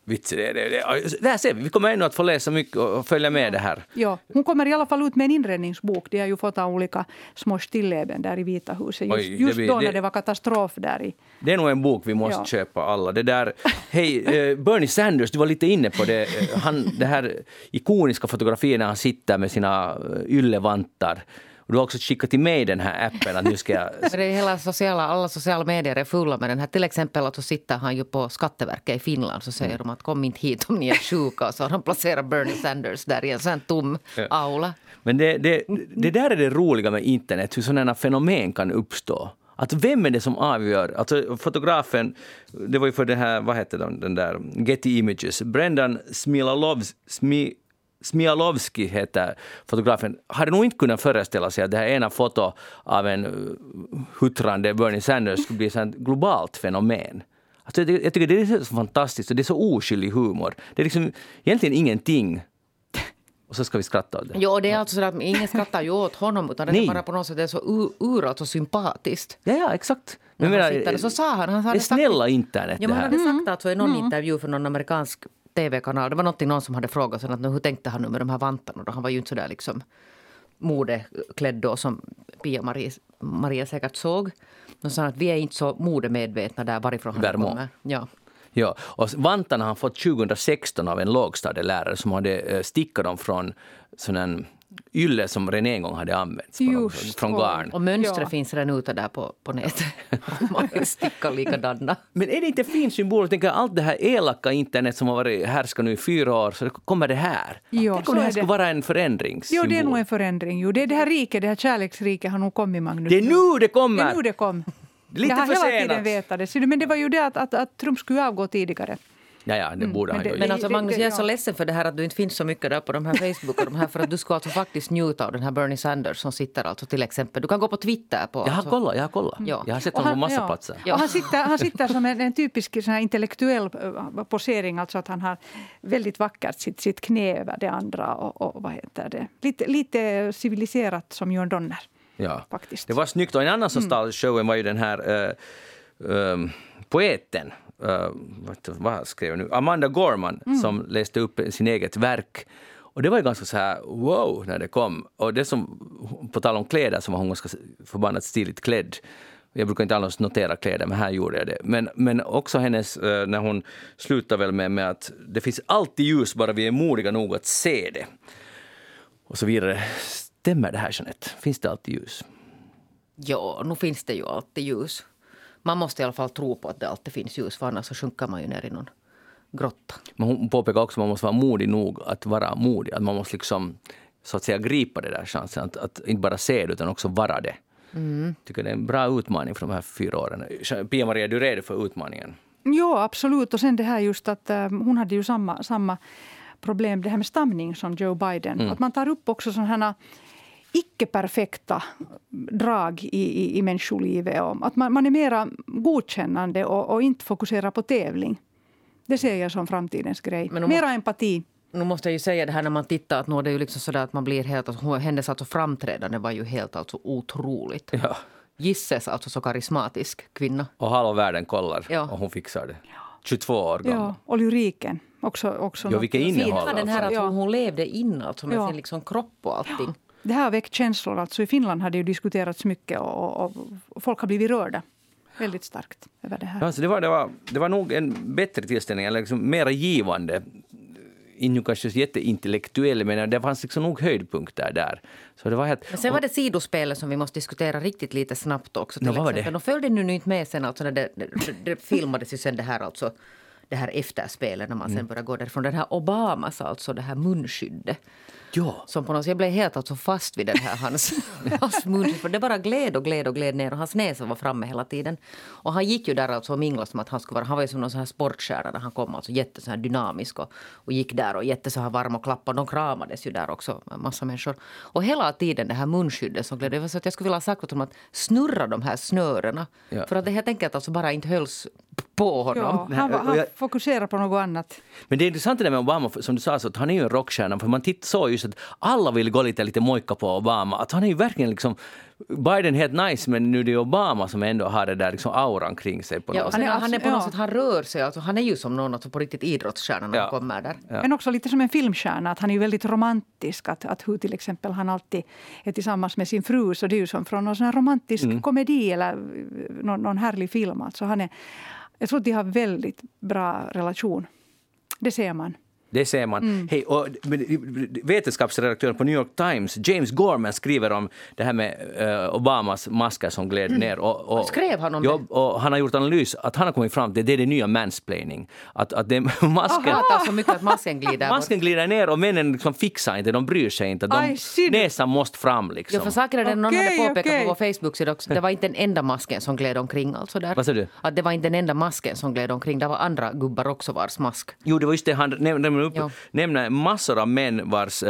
A: Vits, det, det, det. Där ser vi, vi kommer ännu att få läsa mycket och följa med det här.
C: Ja, hon kommer i alla fall ut med en inredningsbok. De har ju fått olika små stilleben där i Vita huset. Just, Oj, just blir, då när det var katastrof där i...
A: Det är nog en bok vi måste ja. köpa alla. Det där, hej, eh, Bernie Sanders, du var lite inne på det. Han, det här ikoniska fotografiet när han sitter med sina eh, yllevantar och du har också skickat till mig den här appen att nu ska jag... [laughs]
B: det är hela sociala, alla sociala medier är fulla med den här. Till exempel att så sitter han ju på Skatteverket i Finland så säger mm. de att kom inte hit om ni är sjuka. Så har de placerat Bernie Sanders där i en sån tom ja. aula.
A: Men det, det, det där är det roliga med internet, hur sådana fenomen kan uppstå. Att vem är det som avgör? Alltså fotografen, det var ju för det här, vad hette den, den där, Getty Images, Brendan Smilalovs, Smi, Smialowski heter fotografen, hade nog inte kunnat föreställa sig att det här ena fotot av en uh, huttrande Bernie Sanders skulle bli ett globalt fenomen. Alltså, jag tycker det är så fantastiskt och det är så oskyldig humor. Det är liksom egentligen ingenting. Och så ska vi skratta åt det.
B: Jo, det är alltså så att ingen skrattar ju åt honom utan det är bara på något sätt så uråt och sympatiskt.
A: Ja, ja, exakt.
B: Men menar, så sa han, han
A: det snälla sagt, internet
B: ja,
A: det här.
B: Han hade sagt alltså i någon mm. intervju för någon amerikansk tv-kanal. Det var någon som hade frågat sen att hur tänkte han nu med de här vantarna? Då han var ju inte så där liksom modeklädd då som Pia-Maria Maria säkert såg. De sa att vi är inte så modemedvetna där varifrån han Vermont. kommer. Ja.
A: Ja, och vantarna har han fått 2016 av en lågstadielärare som hade eh, stickat dem från sån ylle som redan en gång hade använts från garn.
B: Och mönstret ja. finns redan ute där på, på nätet. [laughs] Man vill sticka likadana.
A: Men är det inte en fin symbol? Tänk allt det här elaka internet som har varit härska nu i fyra år, så kommer det här. Jo, Tänk om det här skulle vara en förändringssymbol.
C: Jo, det är nog en förändring. Jo, det, det här riket, det här kärleksriket har nog kommit, Magnus.
A: Det är nu det kommer!
C: Det är nu det kom.
A: Lite jag har hela
C: tiden vetat det. Men det var ju det att, att, att Trump skulle avgå tidigare.
A: Ja, ja, det mm. borde mm, han
B: ju Men alltså Magnus, jag är så ledsen för det här att du inte finns så mycket där på de här Facebook och de här för att du ska alltså faktiskt njuta av den här Bernie Sanders som sitter alltså till exempel. Du kan gå på Twitter på...
A: Jag har
B: alltså.
A: kollat, jag har kollat. Ja. Jag har sett honom på massa ja. platser.
C: Ja. Han, sitter, han sitter som en, en typisk sån intellektuell eh, posering, alltså att han har väldigt vackert sitt, sitt knä över det andra och, och vad heter det, lite, lite civiliserat som John Donner.
A: Ja,
C: faktiskt.
A: det var snyggt. Och en annan som mm. stal showen var ju den här uh, um, poeten uh, vad skrev jag nu? Amanda Gorman mm. som läste upp sin eget verk. Och det var ju ganska så här wow när det kom. Och det som, på tal om kläder, som var hon ganska förbannat stiligt klädd. Jag brukar inte alls notera kläder, men här gjorde jag det. Men, men också hennes, eh, när hon slutar väl med, med att det finns alltid ljus, bara vi är modiga nog att se det. Och så vidare. Stämmer det här Jeanette? Finns det alltid ljus?
B: Ja, nu finns det ju alltid ljus. Man måste i alla fall tro på att det alltid finns ljus, för annars så sjunker man ju ner i någon grotta.
A: Men hon påpekar också att man måste vara modig nog att vara modig. Att man måste liksom så att säga gripa det där chansen. Att, att inte bara se det utan också vara det. Mm. tycker det är en bra utmaning för de här fyra åren. Pia-Maria, är du redo för utmaningen?
C: Ja, absolut. Och sen det här just att äh, hon hade ju samma, samma problem, det här med stamning som Joe Biden. Mm. Att man tar upp också sådana här icke-perfekta drag i, i, i människolivet. att man, man är mera godkännande och, och, inte fokuserar på tävling. Det ser jag som framtidens grej. Mera måste, empati.
B: Nu måste jag ju säga det här när man tittar att nu är det ju liksom sådär att man blir helt... Alltså, hennes alltså framträdande var ju helt alltså otroligt.
A: Ja.
B: Gisses alltså så karismatisk kvinna.
A: Och halva världen kollar ja. och hon fixar det. 22 år gammal. Ja,
C: och lyriken. Också, också
A: jo, vilket innehåll.
B: Den här alltså. att hon levde in alltså med ja. sin liksom kropp och allting.
C: Det här har väckt känslor. Alltså I Finland har det ju diskuterats mycket och, och, och folk har blivit rörda väldigt starkt över det här.
A: Alltså det, var, det, var, det var nog en bättre tillställning, eller liksom mera givande. Inte kanske jätteintellektuell, men det fanns liksom nog höjdpunkter där. Så det var helt,
B: men sen var det sidospelet som vi måste diskutera riktigt lite snabbt också. Till
A: no, exempel.
B: Det? De följde nu inte med sen, alltså när det, det, det filmades ju sen det här alltså det här efterspelet när man sen mm. börjar gå därifrån. Den här Obamas, alltså det här munskyddet.
A: Ja.
B: Som på något, jag blev helt alltså fast vid den här hans, [laughs] hans mun. För det bara gled och gled och gled ner och hans näsa var framme hela tiden. Och han gick ju där alltså och minglade som att han skulle vara, han var ju som någon sån här sportstjärna när han kom, alltså jätte så här dynamisk och, och gick där och jätte så här varm och klappade. De kramades ju där också, massa människor. Och hela tiden det här munskyddet som gled, det var så att jag skulle vilja ha sagt åt honom att snurra de här snörena. Ja. För att det helt enkelt alltså bara inte hölls på honom.
C: Ja, han, han fokuserar på något annat.
A: Men det är intressant det där med Obama, som du sa, så att han är ju en rockstjärna. För man såg just att alla vill gå lite, lite mojka på Obama. Att han är ju verkligen liksom Biden är helt nice men nu är det Obama som ändå har det där liksom auran kring sig. På
B: ja,
A: något
B: han, är, han är på något sätt, han rör sig, alltså, han är ju som någon alltså, på riktigt idrottsstjärna när ja. han kommer där.
C: Ja. Men också lite som en filmstjärna, att han är ju väldigt romantisk. Att, att hur till exempel han alltid är tillsammans med sin fru, så det är ju som från någon sån romantisk mm. komedi eller någon, någon härlig film. Alltså han är, jag tror att de har väldigt bra relation. Det ser man.
A: Det ser man. Mm. Hey, och vetenskapsredaktören på New York Times, James Gorman, skriver om det här med uh, Obamas masker som gled mm. ner. Och,
B: och, Skrev han om
A: ja, det? Och han har gjort analys att han har kommit fram till att det är det nya mansplaining. Att, att det, [laughs] masken,
B: Aha, så mycket att masken glider
A: Masken glider ner och männen liksom fixar inte, de bryr sig inte. De, näsan måste fram liksom.
B: Ja, för saken är det, någon okay, hade påpekat okay. på vår Facebook-sida också, det var inte den enda masken som gled omkring. Alltså där.
A: Vad sa du?
B: Att det var inte den enda masken som gled omkring, det var andra gubbar också vars mask.
A: Jo, det var just det han nämnde upp, ja. nämner massor av män vars uh,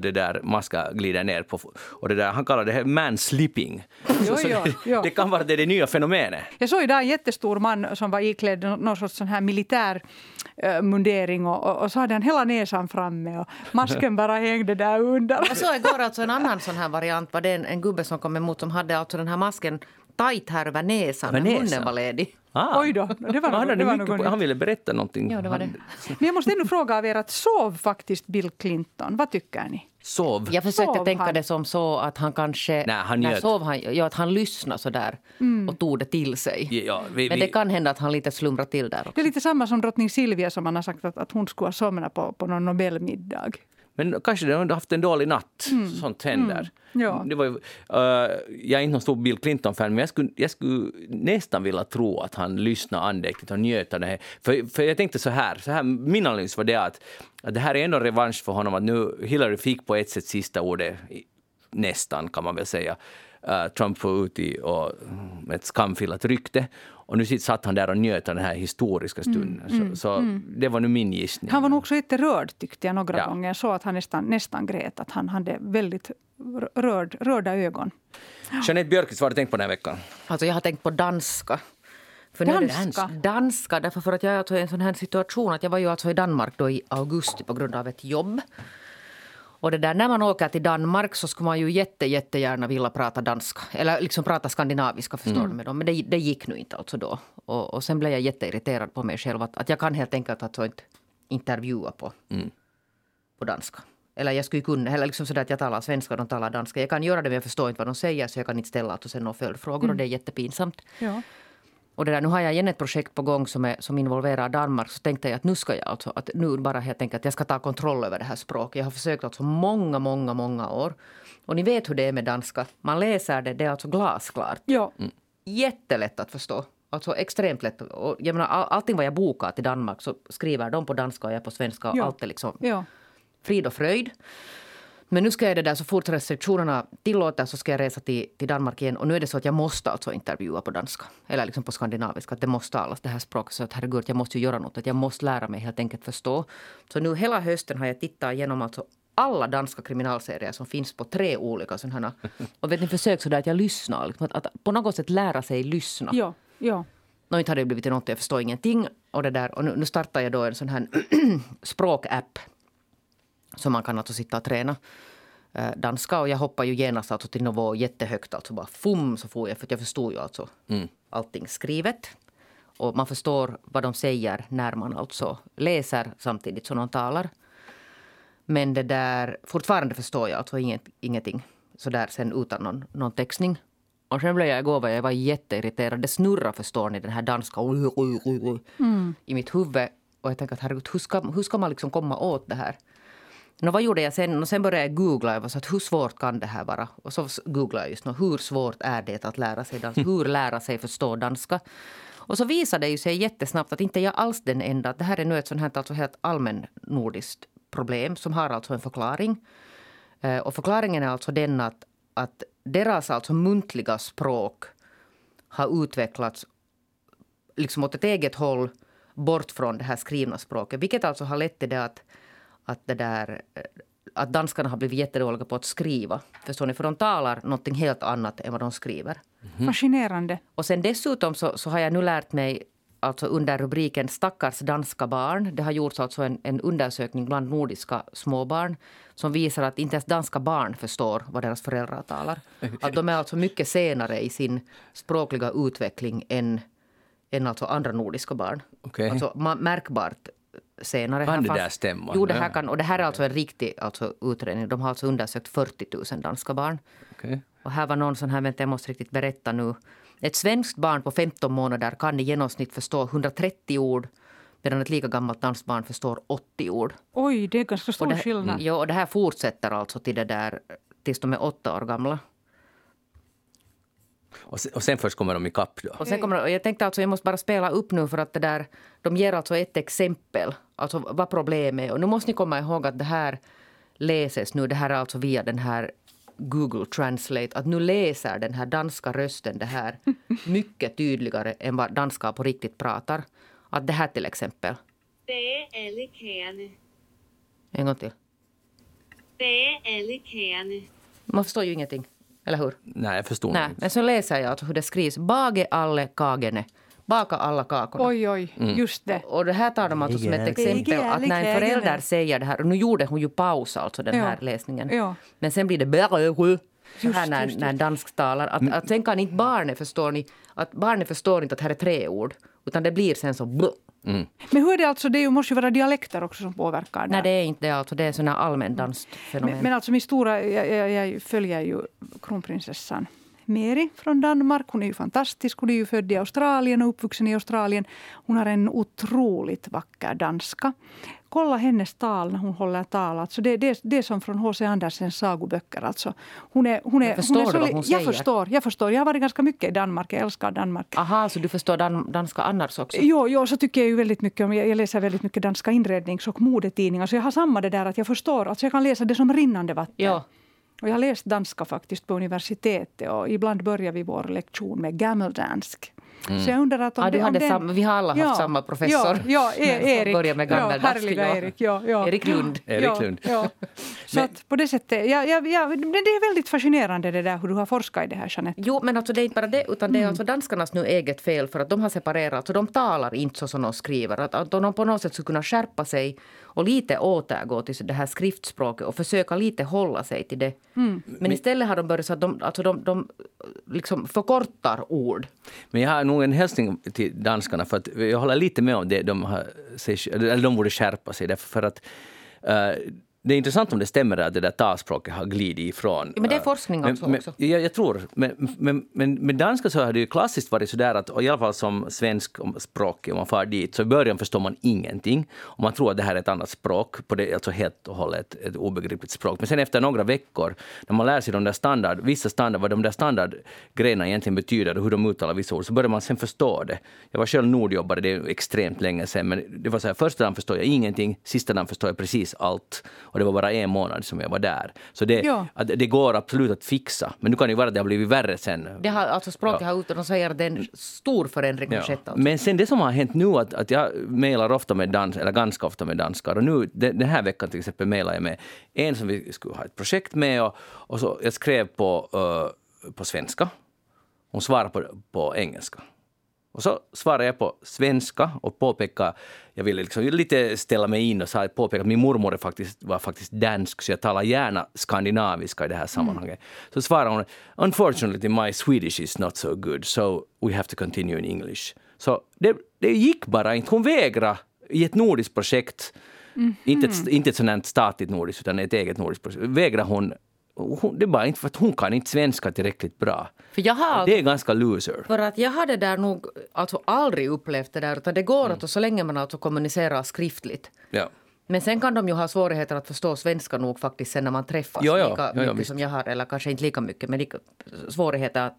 A: det där maska glider ner på. Och det där, han kallar det här manslipping.
C: Jo, jo, jo.
A: Det kan vara det, det nya fenomenet.
C: Jag såg idag en jättestor man som var iklädd någon sorts sån här militär uh, mundering och, och, och, så hade han hela näsan framme och masken bara hängde där under.
B: Jag såg igår alltså en annan sån här variant, var det en, en gubbe som kom emot som hade alltså den här masken tajt här över näsan när munnen var ledig.
C: Ah. Oj då, det var,
A: han,
C: det var
A: på, han ville berätta någonting.
B: Ja, det var det.
C: Men jag måste ändå fråga av er, att sov faktiskt Bill Clinton? Vad tycker ni?
A: Sov?
B: Jag försökte sov tänka han? det som så att han kanske...
A: Nej, han njöt.
B: Sov han, ja, att han lyssnade så där mm. och tog det till sig.
A: Ja, vi,
B: Men det kan hända att han lite slumrade till där också.
C: Det är lite samma som drottning Silvia som man har sagt att, att hon skulle ha somnat på, på någon Nobelmiddag.
A: Men kanske de har haft en dålig natt. Mm. Sånt händer. Mm.
C: Ja.
A: Det var, uh, jag är inte någon stor Bill Clinton-fan, men jag skulle, jag skulle nästan vilja tro att han lyssnade andäktigt och njöt av det här. För, för jag tänkte så här, så här, min analys var det att, att det här är ändå revansch för honom, att nu Hillary fick på ett sätt sista ordet, nästan kan man väl säga. Uh, Trump får ut i och, med ett skamfilat rykte. Och nu satt han där och njöt av den här historiska mm, stunden. Mm, så, så mm. det var nu min gissning.
C: Han var nog också jätterörd tyckte jag några ja. gånger. Såg att han nästan, nästan grät. Att han hade väldigt rörd, rörda ögon.
A: Jeanette Björkqvist, vad har du tänkt på den här veckan?
B: Alltså jag har tänkt på danska.
C: För danska?
B: Danska, därför för att jag är alltså i en sån här situation att jag var ju alltså i Danmark då i augusti på grund av ett jobb. Och det där, när man åker till Danmark så skulle man ju jätte, jättegärna vilja prata danska. Eller liksom prata skandinaviska förstår mm. du med dem. Men det, det gick nu inte alltså då. Och, och sen blev jag jätteirriterad på mig själv. Att, att jag kan helt enkelt alltså inte intervjua på, mm. på danska. Eller jag skulle kunna, eller liksom sådär att jag talar svenska och de talar danska. Jag kan göra det men jag förstår inte vad de säger så jag kan inte ställa alltså sen några följdfrågor mm. och det är jättepinsamt.
C: Ja.
B: Och det där, nu har jag igen ett projekt på gång som, är, som involverar Danmark. Så tänkte jag att nu ska jag alltså, att nu bara helt enkelt att jag ska ta kontroll över det här språket. Jag har försökt alltså många, många, många år. Och ni vet hur det är med danska. Man läser det, det är alltså glasklart.
C: Ja. Mm.
B: Jättelätt att förstå. Alltså extremt lätt. Och jag menar, all, allting vad jag bokar till Danmark så skriver de på danska och jag på svenska. Och
C: ja.
B: allt är liksom
C: ja.
B: frid och fröjd. Men nu ska jag det där så fort restriktionerna tillåter så ska jag resa till, till Danmark igen. Och nu är det så att jag måste alltså intervjua på danska. Eller liksom på skandinaviska. Att det måste talas det här språket. Så att herregud, jag måste ju göra något. Att jag måste lära mig helt enkelt förstå. Så nu hela hösten har jag tittat igenom alltså alla danska kriminalserier som finns på tre olika sådana. [laughs] Och vet ni, försök sådär att jag lyssnar. Liksom att, att på något sätt lära sig lyssna.
C: Ja, ja.
B: Nå, inte har det blivit något, jag förstår ingenting. Och, det där. och nu, nu startar jag då en sån här [clears throat] språkapp så man kan alltså sitta och träna eh, danska. Och jag hoppade ju genast alltså till nivå jättehögt. Alltså bara fum så får jag. För jag förstod ju alltså mm. allting skrivet. Och man förstår vad de säger när man alltså läser samtidigt som de talar. Men det där, fortfarande förstår jag alltså inget, ingenting så där sen utan någon, någon textning. Och sen blev jag igår jag var jätteirriterad. Det snurrar förstår ni den här danska mm. i mitt huvud. Och jag tänkte att herregud, hur ska, hur ska man liksom komma åt det här? Nå, vad gjorde jag sen? Och sen började jag googla. Jag var så att, hur svårt kan det här vara? Och så googlade jag just nu, hur svårt är det att lära sig danska? [laughs] Hur lära sig förstå danska? Och så visade det ju sig jättesnabbt att inte jag alls den enda. Det här är nu ett sånt här alltså helt allmän nordiskt problem som har alltså en förklaring. Eh, och förklaringen är alltså den att, att deras alltså muntliga språk har utvecklats liksom åt ett eget håll bort från det här skrivna språket. Vilket alltså har lett till det att att, det där, eh, att danskarna har blivit jättedåliga på att skriva. Förstår ni? För de talar något helt annat än vad de skriver.
C: Mm. Fascinerande.
B: Och sen dessutom så, så har jag nu lärt mig alltså under rubriken Stackars danska barn. Det har gjorts alltså en, en, undersökning bland nordiska småbarn som visar att inte ens danska barn förstår vad deras föräldrar talar. Att de är alltså mycket senare i sin språkliga utveckling än, än alltså andra nordiska barn.
A: Okay.
B: Alltså märkbart senare.
A: Kan det där stämma?
B: Jo, det här kan, och det här är alltså en riktig alltså, utredning. De har alltså undersökt 40 000 danska barn.
A: Okay.
B: Och här var någon sån här, vänta jag måste riktigt berätta nu. Ett svenskt barn på 15 månader kan i genomsnitt förstå 130 ord medan ett lika gammalt danskt barn förstår 80 ord.
C: Oj, det är ganska stor
B: det,
C: skillnad.
B: Ja, och det här fortsätter alltså till det där tills de är åtta år gamla.
A: Och sen, och sen först kommer de ikapp då?
B: Och sen kommer, och jag tänkte alltså jag måste bara spela upp nu för att det där, de ger alltså ett exempel, alltså vad problemet är. Och nu måste ni komma ihåg att det här läses nu, det här är alltså via den här Google Translate, att nu läser den här danska rösten det här [laughs] mycket tydligare än vad danskar på riktigt pratar. Att det här till exempel. En gång till. Man förstår ju ingenting. Eller hur?
A: Nej, jag förstår
B: Nej,
A: inte.
B: Men så läser jag alltså hur det skrivs. Bage alle kagene. Baka alla kakorna.
C: Oj, oj, mm. just det.
B: Och det här tar de alltså som ett exempel att när en förälder säger det här, och nu gjorde hon ju paus alltså den här läsningen.
C: Ja.
B: Men sen blir det så här när, när dansk talar. Att, att sen kan inte barnet, förstår ni, att barnet förstår inte att det här är tre ord. Utan det blir sen så
A: Mm.
C: Men hur är det alltså, det måste ju vara dialekter också som påverkar? Där.
B: Nej, det är inte det. Alltså, det är sådana allmändanskt fenomen.
C: Men, men alltså min stora, jag, jag, jag följer ju kronprinsessan Meri från Danmark. Hon är ju fantastisk. Hon är ju född i Australien och uppvuxen i Australien. Hon har en otroligt vacker danska. Kolla hennes tal när hon håller tal. Alltså det, det, det är som från H.C. Andersens sagoböcker. Alltså hon är, hon är,
B: förstår
C: hon är
B: du vad hon
C: jag
B: säger?
C: Förstår, jag förstår. Jag har varit ganska mycket i Danmark. Jag älskar Danmark.
B: Aha, så du förstår dan danska annars också?
C: Jo, jo, så tycker jag ju väldigt mycket om. Jag, jag läser väldigt mycket danska inrednings och modetidningar. Så jag har samma det där att jag förstår. Alltså jag kan läsa det som rinnande vatten.
B: Ja.
C: Och jag har läst danska faktiskt på universitetet och ibland börjar vi vår lektion med gammeldansk. Mm. Så jag undrar att om
B: ah, du
C: det,
B: hade
C: den,
B: samma, vi har alla haft
C: ja,
B: samma professor.
C: Ja, [laughs] ja Erik.
B: Börjar med
C: ja,
B: gammeldansk.
C: härliga
B: ja.
C: Erik. Ja, ja.
B: Erik Lund.
A: Erik Lund.
C: Ja, ja. [laughs] Så att på det sättet, ja, ja, ja, men det är väldigt fascinerande det där hur du har forskat i det här Jeanette.
B: Jo, men alltså det är inte bara det, utan det är alltså danskarnas nu eget fel för att de har separerat, så de talar inte så som de skriver. Att, att de på något sätt skulle kunna skärpa sig och lite återgå till det här skriftspråket och försöka lite hålla sig till det. Men istället har de börjat så att de, alltså de, de liksom förkortar ord.
A: Men jag har nog en hälsning till danskarna för att jag håller lite med om det de har, eller de borde skärpa sig därför för att uh, det är intressant om det stämmer att det där talspråket har glidit ifrån.
B: Men det är forskning
A: men,
B: alltså
A: men,
B: också.
A: Ja, jag tror. Men, men, men med danska så har det ju klassiskt varit sådär att, i alla fall som svensk språk, om man far dit, så i början förstår man ingenting. Och man tror att det här är ett annat språk, på det, alltså helt och hållet ett, ett obegripligt språk. Men sen efter några veckor, när man lär sig de där standard, vissa standard, vad de där standardgrejerna egentligen betyder och hur de uttalar vissa ord, så börjar man sen förstå det. Jag var själv nordjobbare, det är extremt länge sedan, men det var så här, första dagen förstår jag ingenting, sista dagen förstår jag precis allt. Och det var bara en månad som jag var där. Så det,
C: Ja.
A: att det går absolut att fixa. Men nu kan det ju vara att det har blivit värre sen.
B: Det har, alltså språket har ut och de säger att det är en stor förändring har skett. Alltså.
A: Men sen det som har hänt nu att, att jag mejlar ofta med dans, eller ganska ofta med danskar och nu den, den här veckan till exempel mejlar jag med en som vi skulle ha ett projekt med och, och så jag skrev på, eh, på svenska. Hon svarade på, på engelska. Och så svarade jag på svenska och påpekade, jag ville liksom lite ställa mig in och sa, påpeka att min mormor faktiskt, var faktiskt dansk så jag talar gärna skandinaviska i det här sammanhanget. Så svarade hon, unfortunately my Swedish is not so good so we have to continue in English. Så det, det gick bara inte, hon vägrade i ett nordiskt projekt, inte, ett, inte ett här statligt nordiskt utan ett eget nordiskt projekt, vägrade hon hon, det bara inte för att hon kan inte svenska tillräckligt bra.
B: För jag har
A: Det är ganska loser.
B: För att jag hade där nog alltså aldrig upplevt det där. Utan det går
A: Mm.
B: att så länge man alltså kommunicerar skriftligt.
A: Ja.
B: Men sen kan de ju ha svårigheter att förstå svenska nog faktiskt sen när man träffas.
A: Ja, ja.
B: lika
A: ja,
B: mycket
A: visst.
B: som jag har, eller kanske inte lika mycket. Men lika, svårigheter att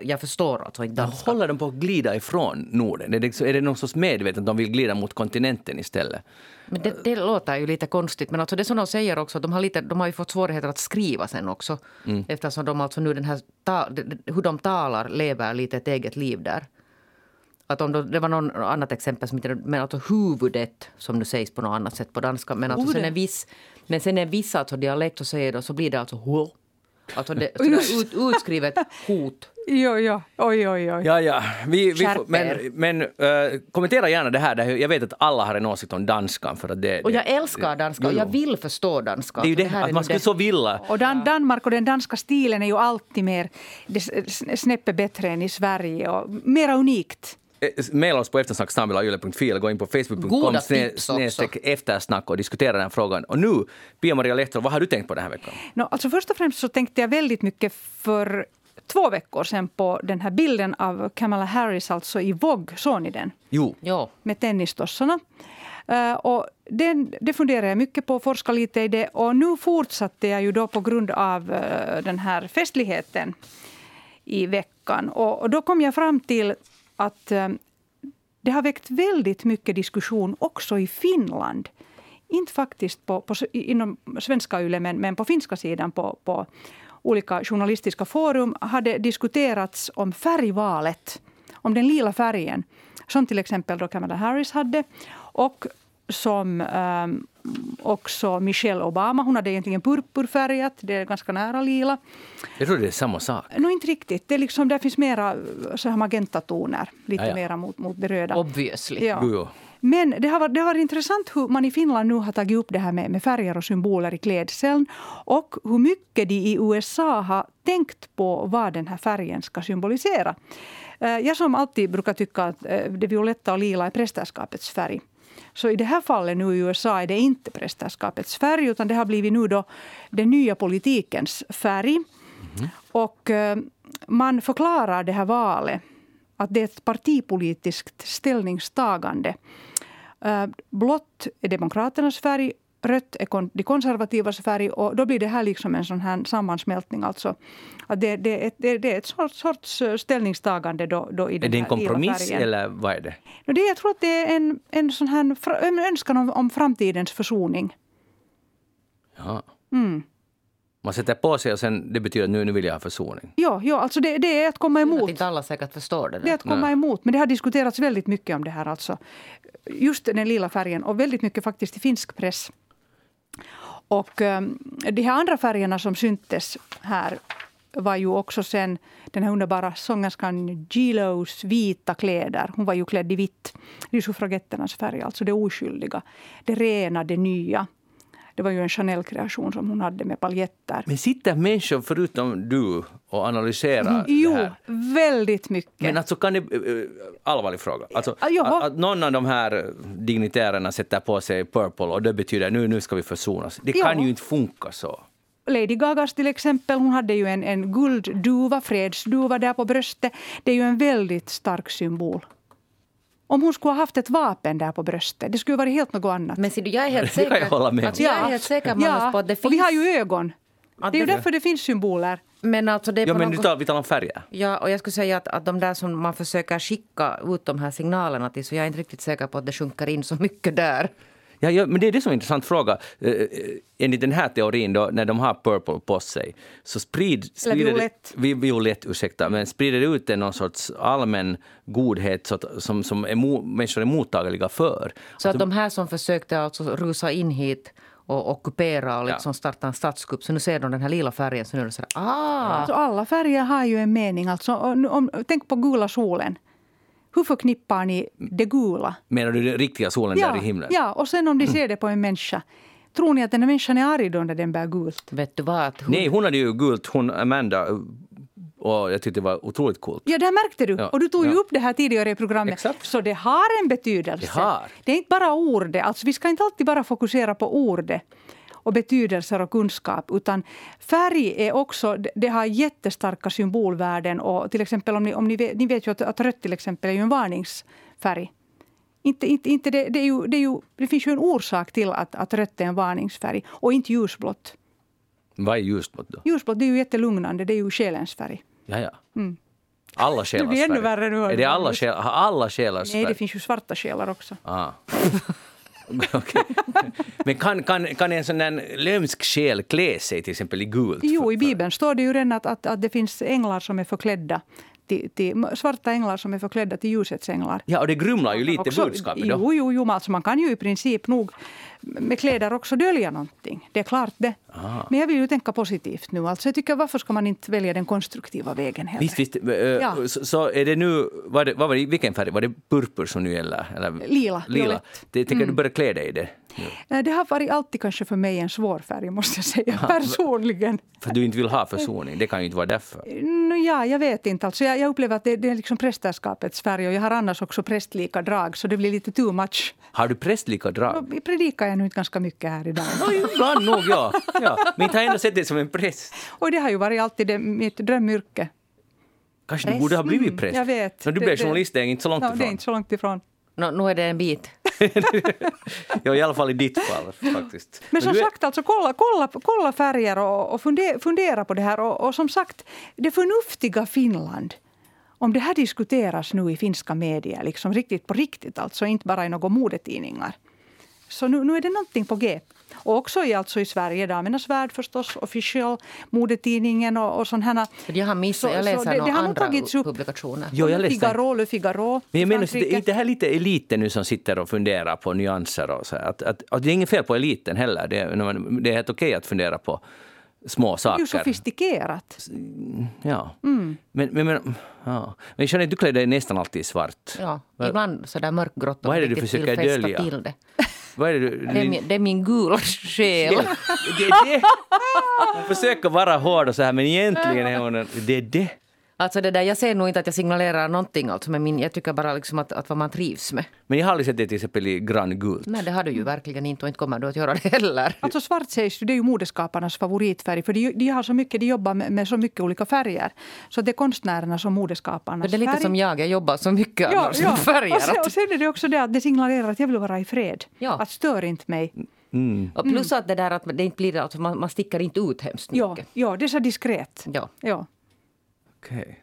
B: jag förstår alltså inte danska.
A: Håller de på att glida ifrån Norden? Är det, är det någon sorts medvetet att de vill glida mot kontinenten istället?
B: Men det, det låter ju lite konstigt. Men alltså det som de säger också, de har, lite, de har ju fått svårigheter att skriva sen också.
A: Mm.
B: Eftersom de alltså nu den här, ta, hur de talar lever lite ett eget liv där. Att om de, det var någon annat exempel som inte, men alltså huvudet som nu sägs på något annat sätt på danska. Men alltså sen en viss, men sen en viss alltså dialekt så säger de så blir det alltså hull. Alltså det, ut, utskrivet [laughs] hot.
C: Jo, jo. Oj, oj, oj.
A: Ja, ja. Vi, vi får, men men äh, kommentera gärna det här. Det. Jag vet att alla har en åsikt om danskan. För att det,
B: Och jag
A: det,
B: älskar danska och jag vill förstå danska.
A: Det är ju det,
B: här
A: att man skulle
B: det.
A: så vilja.
C: Och Dan Danmark och den danska stilen är ju alltid mer det snäppet bättre än i Sverige och mera unikt.
A: Eh, Maila oss på eftersnacksnabelayle.fi eller gå in på facebook.com snedstreck eftersnack och diskutera den här frågan. Och nu, Pia-Maria Lehtola, vad har du tänkt på den här veckan?
C: Nå, alltså först och främst så tänkte jag väldigt mycket för två veckor sedan på den här bilden av Kamala Harris alltså i Vogue. Såg ni den?
A: Jo,
B: Jo.
C: med tennistossorna. Eh, och den, det funderar jag mycket på, forskar lite i det. Och nu fortsatte jag ju då på grund av eh, den här festligheten i veckan. Och, och då kom jag fram till att eh, det har väckt väldigt mycket diskussion också i Finland. Inte faktiskt på, på, inom svenska YLE, men, men på finska sidan på, på olika journalistiska forum hade diskuterats om färgvalet, om den lila färgen som till exempel då Kamala Harris hade och som eh, också Michelle Obama. Hon hade egentligen purpurfärgat, det är ganska nära lila.
A: jag tror det är samma sak.
C: Nå, inte riktigt. Det är liksom, där finns mera så här magentatoner, lite
A: Ja, ja.
C: mera mot, mot det röda.
B: Obviously.
C: Ja.
A: Jo, jo.
C: Men det har, varit, det har varit intressant hur man i Finland nu har tagit upp det här med, med färger och symboler i klädseln. Och hur mycket de i USA har tänkt på vad den här färgen ska symbolisera. Eh, Jag som alltid brukar tycka att eh, det violetta och lila är prästerskapets färg. Så i det här fallet nu i USA är det inte prästerskapets färg utan det har blivit nu då den nya politikens färg. Och eh, man förklarar det här valet att det är ett partipolitiskt ställningstagande. Eh, Blått är Demokraternas färg, rött är kon- de konservativas färg och då blir det här liksom en sån här sammansmältning. Alltså, att det, det, är ett- det, det är ett sorts, sorts eh, ställningstagande då, då i
A: Är
C: den
A: det en kompromiss eller vad är det?
C: No, det, jag tror att det är en, en, sån här, fra- en önskan om, om framtidens försoning.
A: Ja.
C: Mm.
A: Man sätter på sig och sen det betyder att nu, nu vill jag ha försoning.
C: Ja, ja alltså det, det är att komma
B: Att
C: emot.
B: inte alla säkert förstår det.
C: Det är
B: Där.
C: att komma emot. Men det har diskuterats väldigt mycket om det här. Alltså. Just den lila färgen och väldigt mycket faktiskt i finsk press. Och ehm, de här andra färgerna som syntes här var ju också sen den här underbara sångerskan Gilos vita kläder. Hon var ju klädd i vitt. Det är suffragetternas färg, alltså det oskyldiga. Det rena, det nya. Det var ju en Chanel-kreation som hon hade med paljetter.
A: Men sitter människor förutom du och analyserar
C: Mm, Jo,
A: det här?
C: väldigt mycket.
A: Men alltså kan det... eh, Allvarlig fråga. Alltså, att, att någon av de här dignitärerna sätter på sig purple och det betyder nu, nu ska vi försonas. Det kan ju inte funka så.
C: Lady Gagas till exempel, hon hade ju en, en guldduva, fredsduva där på bröstet. Det är ju en väldigt stark symbol. Om hon skulle ha haft ett vapen där på bröstet, det skulle varit helt något annat.
B: Men ser du, jag är helt [laughs] säker,
A: jag hålla med
B: alltså, jag är helt säker Magnus, på att det finns...
C: och vi har ju ögon.
B: Att
C: Det är ju därför det finns symboler.
B: Men alltså det är
A: Ja, men
B: något-
A: vi talar om färger.
B: Ja, och jag skulle säga att, att de där som man försöker skicka ut de här signalerna till så jag är inte riktigt säker på att det sjunker in så mycket där.
A: Ja, ja, men det är det som är en intressant fråga. Eh, eh, enligt den här teorin, då, när de har purple på sig, så sprid, sprider
C: violett.
A: Det, vi, violett, ursäkta, men sprider det ut en någon sorts allmän godhet så att, som, som är mo, människor är mottagliga för.
B: Så att de här som försökte alltså rusa in hit och ockupera och liksom
A: Ja.
B: starta en statskupp, så nu ser de den här lila färgen så nu är det så här, ah!
C: Alltså alla färger har ju en mening. Alltså, om, om, tänk på gula solen. Hur förknippar ni det gula?
A: Menar du den riktiga solen där i himlen?
C: ja, och sen om de ser det på en människa. Tror ni att den här människan är arg då när den bär gult?
B: Vet du vad? Hur,
A: Nej, hon hade ju gult, hon Amanda, och jag tyckte det var otroligt coolt.
C: Ja, det märkte du.
A: Ja,
C: Och du tog ju
A: ja.
C: upp det här tidigare i programmet.
A: Exakt.
C: Så det har en betydelse.
A: Det har.
C: Det är inte bara ordet. Alltså, vi ska inte alltid bara fokusera på ordet och betydelser och kunskap. Utan färg är också, det- det har jättestarka symbolvärden. Och till exempel om ni, om ni, vet, ni vet ju att, att rött till exempel är ju en varningsfärg. Inte, inte, inte det, det, är ju, det, är ju, det finns ju en orsak till att, att rött är en varningsfärg. Och inte ljusblått.
A: Vad är ljusblått då?
C: Ljusblått det är ju jättelugnande. Det är ju själens färg.
A: Ja, ja. Alla själars
C: blir ännu
A: färg.
C: värre nu.
A: Är det alla, själ, alla själars
C: Nej, det
A: färg?
C: finns ju svarta själar också.
A: Ah. [laughs] Men kan, kan, kan en sån där lömsk själ klä sig till exempel i gult?
C: Jo, i Bibeln står det ju redan att, att, att det finns änglar som är förklädda till, till, svarta änglar som är förklädda till ljusets änglar.
A: Ja, och det grumlar ju lite
C: Också-
A: budskapet då.
C: Jo, jo, jo, alltså man kan ju i princip nog med kläder också dölja någonting. Det är klart det.
A: Ah.
C: Men jag vill ju tänka positivt nu. Alltså jag tycker varför ska man inte välja den konstruktiva vägen heller?
A: Visst, visst. eh,
C: Ja.
A: Så, så är det nu, var det, vad var det, vilken färg? Var det purpur som nu gäller? Eller?
C: Lila,
A: Lila.
C: violett.
A: Det, tänker du börja klä dig i det? Nu?
C: Eh, Det har varit alltid kanske för mig en svår färg måste jag säga personligen.
A: För att du inte vill ha försoning. Det kan ju inte vara därför.
C: Nå, ja, jag vet inte. Alltså jag, jag upplever att det, det är liksom prästerskapets färg och jag har annars också prästlika drag så det blir lite too much.
A: Har du prästlika drag?
C: Då predikar jag nu inte ganska mycket här idag. [laughs]
A: Ja, Ibland nog, ja. ja. Men inte har jag ändå sett dig som en präst.
C: Och det har ju varit alltid det, mitt drömyrke.
A: Kanske du borde ha blivit präst.
C: jag vet.
A: När du blev journalist, det är inte så långt
C: No, det är
A: ifrån.
C: inte så långt ifrån.
B: Nå, nu är det en bit. [laughs]
A: Ja, i alla fall i ditt fall faktiskt.
C: Men som sagt, alltså, kolla, kolla, kolla färger och, och fundera, fundera på det här. Och, och som sagt, det förnuftiga Finland. Om det här diskuteras nu i finska medier, liksom riktigt på riktigt, alltså inte bara i några modetidningar. Så nu, nu är det någonting på G. Och också i, alltså i Sverige, Damernas Värld förstås, Official, modetidningen och, och sådana
B: jag har missat,
C: Så-
B: jag
C: så
B: läser
C: det-
B: några
C: det har nog
B: andra
C: tagits upp.
B: publikationer.
A: Jo, jag läste.
C: Figaro, Le Figaro.
A: Men jag menar, så det, är det här lite eliten nu som sitter och funderar på nyanser och så här? Att, att, att det är inget fel på eliten heller. Det, är- det är helt okej att fundera på små
C: Det är
A: saker.
C: ju sofistikerat.
A: Ja. Men, men, men, ja. men Jeanette, du klär dig nästan alltid i svart.
B: Ja, ibland sådär mörkgrått.
A: Vad är det du försöker dölja?
B: Till det.
A: Vad är det du...
B: Det, är min, det är min gula själ.
A: Det är det! Hon försöker vara hård och så här, men egentligen är hon... Det är det.
B: Alltså det där, jag ser nog inte att jag signalerar någonting. Alltså, men min, jag tycker bara liksom att, att vad man trivs med.
A: Men jag har aldrig sett det till exempel i granngult.
B: Nej, det har du ju verkligen inte och inte kommer du att göra det heller.
C: Alltså svart sägs ju, det är ju modeskaparnas favoritfärg. För de, de har så mycket, de jobbar med, med så mycket olika färger. Så det är konstnärerna som modeskaparnas
B: Men det är lite
C: färg.
B: som jag, jag jobbar så mycket
C: Ja,
B: annars
C: ja.
B: med färger.
C: Och sen, och sen är det också det att det signalerar att jag vill vara i fred.
B: Ja.
C: Att stör inte mig.
B: Och plus att det där att det inte blir, alltså man, man sticker inte ut hemskt
C: Ja,
B: mycket.
C: ja, det är så diskret.
B: Ja.
C: Ja.
A: Okej.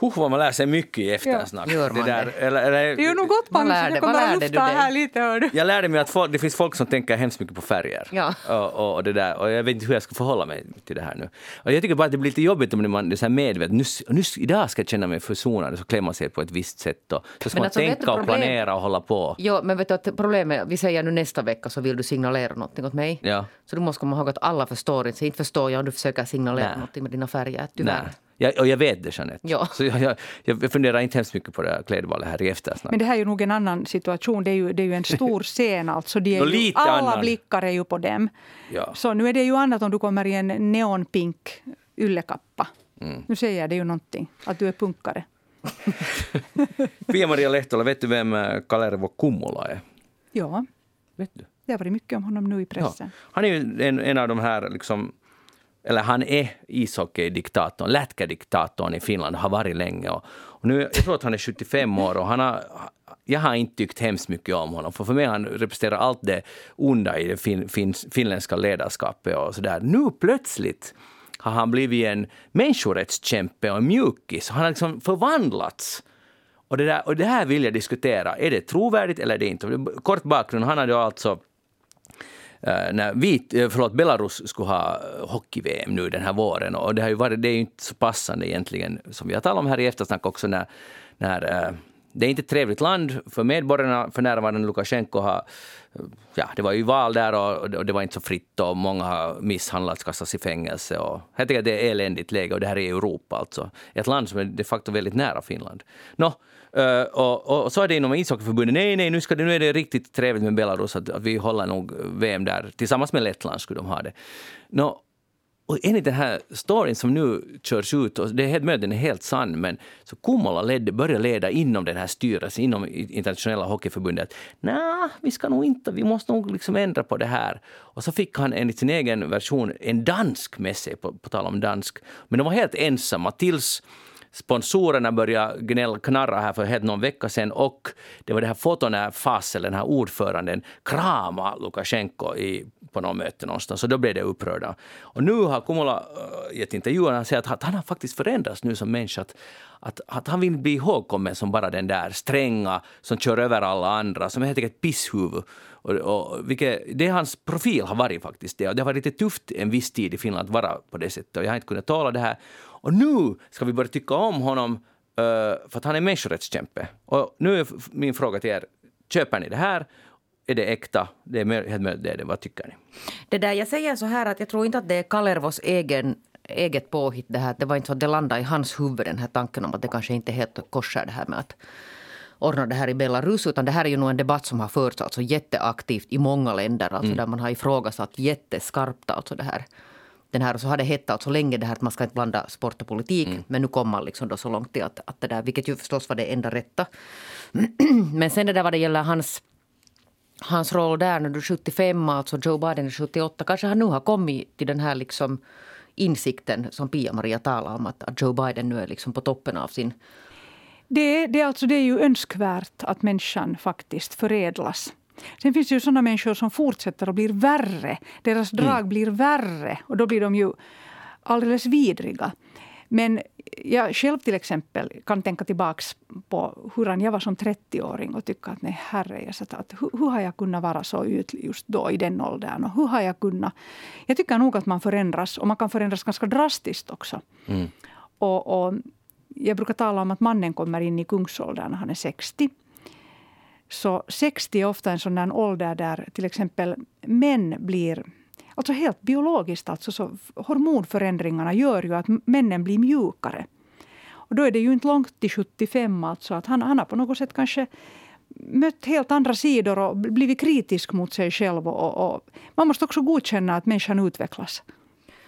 A: Huh, vad man lär sig mycket i eftersnack.
B: Gör man
A: där,
B: det?
A: Eller, eller,
C: Det är ju nog gott
B: Vad
C: Magnus,
B: lärde-
C: jag
B: vad
C: kommer att
B: lärde du
C: lufta
B: dig?
C: här lite. Hör du.
A: Jag lärde mig att folk, det finns folk som tänker hemskt mycket på färger.
B: Ja.
A: Och, och, det där, och jag vet inte hur jag ska förhålla mig till det här nu. Och jag tycker bara att det blir lite jobbigt om man är så här medveten. Nu, nu, idag ska jag känna mig försonad. Så klär man sig på ett visst sätt. Och, så ska
B: Men
A: man
B: alltså,
A: tänka och
B: problem-
A: planera och hålla på.
B: Jo, men vet du att problemet, vi säger nu nästa vecka så vill du signalera någonting åt mig.
A: Ja.
B: Så du måste komma ihåg att alla förstår inte. Så inte förstår jag om du försöker signalera
A: Nej.
B: någonting med dina färger. Tyvärr.
A: Nej. Jag, och jag vet det, Jeanette.
B: Ja.
A: Så jag, jag, jag funderar inte hemskt mycket på det här klädvalet här i eftersnack.
C: Men det här är ju nog en annan situation. Det är ju, det är ju en stor [laughs] scen. Alltså. De är ju,
A: lite
C: alla
A: annan.
C: blickar är ju på dem.
A: Ja.
C: Så nu är det ju annat om du kommer i en neonpink yllekappa.
A: Mm.
C: Nu säger det ju någonting, att du är punkare. [laughs]
A: Pia-Maria Lehtola, vet du vem eh, Kalervo Kummola är?
C: Ja,
A: Vet du?
C: det har varit mycket om honom nu i
A: Ja.
C: pressen.
A: Han är ju en, en av de här, liksom, eller han är ishockeydiktatorn, lätkadiktatorn i Finland, har varit länge. Och, och nu, jag tror att han är 75 år och han har, jag har inte tyckt hemskt mycket om honom, för för mig han representerar allt det onda i det fin, fin, finländska ledarskapet och sådär. Nu plötsligt har han blivit en människorättskämpe och en mjukis. Han har liksom förvandlats. Och det, där, och det här vill jag diskutera. Är det trovärdigt eller är det inte? Kort bakgrund, han hade alltså Eh, när vit, eh, förlåt, Belarus skulle ha eh, hockey-VM nu den här våren och det, har ju varit, det är ju inte så passande egentligen, som vi har talat om här i eftersnack också, när, när det är inte ett trevligt land för medborgarna för närvarande. Lukasjenko har, ja, det var ju val där och, och det var inte så fritt och många har misshandlats, kastats i fängelse. Och jag tycker att det är eländigt läge och det här är Europa alltså. Ett land som är de facto väldigt nära Finland. Nå, eh, och, och så är det inom ishockeyförbundet. Nej, nej, nu, ska det, nu är det riktigt trevligt med Belarus att, att vi håller nog VM där. Tillsammans med Lettland skulle de ha det. Nå, och enligt den här storyn som nu körs ut, och det är helt möjligt den är helt sann, men så Kummola ledde, började leda inom den här styrelsen, inom internationella hockeyförbundet. Nej, vi ska nog inte, vi måste nog liksom ändra på det här. Och så fick han enligt sin egen version en dansk med sig, på, på tal om dansk. Men de var helt ensamma tills sponsorerna började gnälla, knarra här för helt någon vecka sedan och det var det här fotot när Fasel, den här ordföranden, krama Lukasjenko i, på något möte någonstans. Så då blev det upprörda. Och nu har Kumula uh, äh, gett intervjuer och säger att han har faktiskt förändrats nu som människa. Att, att, att han vill bli ihågkommen som bara den där stränga som kör över alla andra, som är helt enkelt pisshuvud. Och, och, vilket, det är hans profil har varit faktiskt det. Och det har varit lite tufft en viss tid i Finland att vara på det sättet. Och jag har inte kunnat tala det här. Och nu ska vi börja tycka om honom uh, för att han är människorättskämpe. Och nu är min fråga till er, köper ni det här? Är det äkta? Det är helt möjligt det är det. Vad tycker ni?
B: Det där, jag säger så här att jag tror inte att det är Kalervos egen, eget påhitt. Det, här. det var inte så att det landade i hans huvud, den här tanken om att det kanske inte helt korsar det här med att ordna det här i Belarus. Utan det här är ju nog en debatt som har förts alltså jätteaktivt i många länder. Alltså Där man har ifrågasatt jätteskarpt alltså det här. Den här, och så har det hett alltså länge det här att man ska inte blanda sport och politik. Men nu kom man liksom då så långt till att, att det där, vilket ju förstås var det enda rätta. [clears throat] Men sen det där vad det gäller hans hans roll där när du är 75, alltså Joe Biden är 78. Kanske han nu har kommit till den här liksom insikten som Pia-Maria talade om att, att Joe Biden nu är liksom på toppen av sin...
C: Det, är- det, alltså, det är ju önskvärt att människan faktiskt förädlas. Sen finns det ju sådana människor som fortsätter och blir värre. Deras drag blir värre och då blir de ju alldeles vidriga. Men jag själv till exempel kan tänka tillbaks på hur jag var som 30-åring och tycka att nej herre, jag satt att, hur, hur har jag kunnat vara så ytlig just då i den åldern? Och hur har jag kunnat... Jag tycker nog att man förändras och man kan förändras ganska drastiskt också. Och, och jag brukar tala om att mannen kommer in i kungsåldern när han är 60. Så 60 är ofta en sån där ålder där till exempel män blir Alltså helt biologiskt, alltså så hormonförändringarna gör ju att männen blir mjukare. Och då är det ju inte långt till 75. Alltså att han, han har på något sätt kanske mött helt andra sidor och blivit kritisk mot sig själv. Och, och man måste också godkänna att människan utvecklas.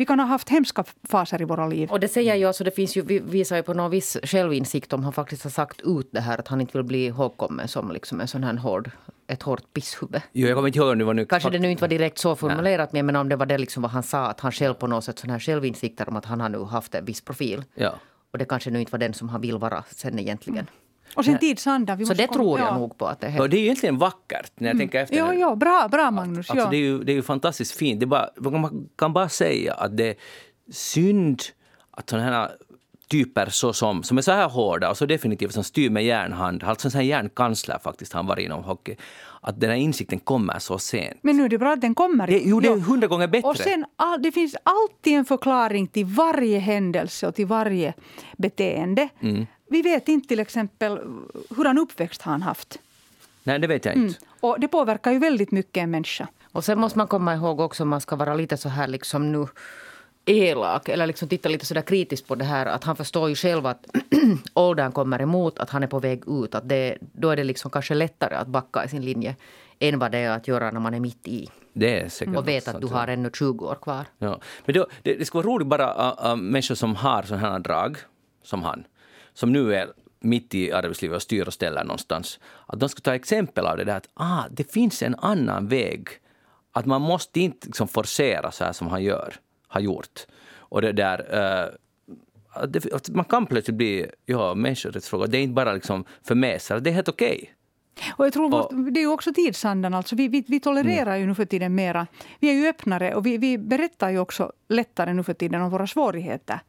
C: Vi kan ha haft hemska faser i våra liv.
B: Och det säger ju alltså, det finns ju, vi- visar ju på någon viss självinsikt om han faktiskt har sagt ut det här att han inte vill bli ihågkommen som liksom en sån här hård, ett hårt pisshuvud.
A: Jo, jag kommer inte ihåg det var nu...
B: Kanske det nu inte var direkt så formulerat, men jag menar om det var det liksom vad han sa, att han själv på något sätt sån här självinsikter om att han har nu haft en viss profil.
A: Ja.
B: Och det kanske nu inte var den som han vill vara sen egentligen.
C: Och sen tidsanda. Vi
B: Så det
C: komma-
B: tror jag
C: ja.
B: nog på att det är
A: Och det är ju egentligen vackert när jag tänker efter.
C: Ja, ja, bra, bra Magnus.
A: Alltså,
C: ja.
A: det, är ju, det är ju fantastiskt fint. Det bara, man kan bara säga att det är synd att sådana här typer så som, som är så här hårda och så definitivt som styr med järnhand, alltså en sån här järnkansler faktiskt han varit inom hockey, att den här insikten kommer så sent.
C: Men nu är det bra att den kommer.
A: Det, jo, det är hundra gånger bättre.
C: Och sen, all, det finns alltid en förklaring till varje händelse och till varje beteende.
A: Mm.
C: Vi vet inte till exempel hur han uppväxt han haft.
A: Nej, det vet jag inte.
C: Och det påverkar ju väldigt mycket en människa.
B: Och sen måste man komma ihåg också, om man ska vara lite så här liksom nu elak eller liksom titta lite sådär kritiskt på det här att han förstår ju själv att [clears throat] åldern kommer emot, att han är på väg ut. Att det, då är det liksom kanske lättare att backa i sin linje än vad det är att göra när man är mitt i.
A: Det är säkert
B: Och vet att du har ännu 20 år kvar.
A: Ja. Men då, det, det skulle vara roligt bara uh, uh, människor som har sådana här drag som han, som nu är mitt i arbetslivet och styr och ställer någonstans, att de ska ta exempel av det där att ah, det finns en annan väg. Att man måste inte liksom forcera så här som han gör, har gjort. Och det där, uh, det, man kan plötsligt bli ja, människorättsfråga. Det är inte bara liksom förmäsare, det är helt okej.
C: Och jag tror vårt, det är också tidsandan. Alltså vi, vi, vi tolererar ju nu för tiden mera. Vi är ju öppnare och vi, vi berättar ju också lättare nu för tiden om våra svårigheter.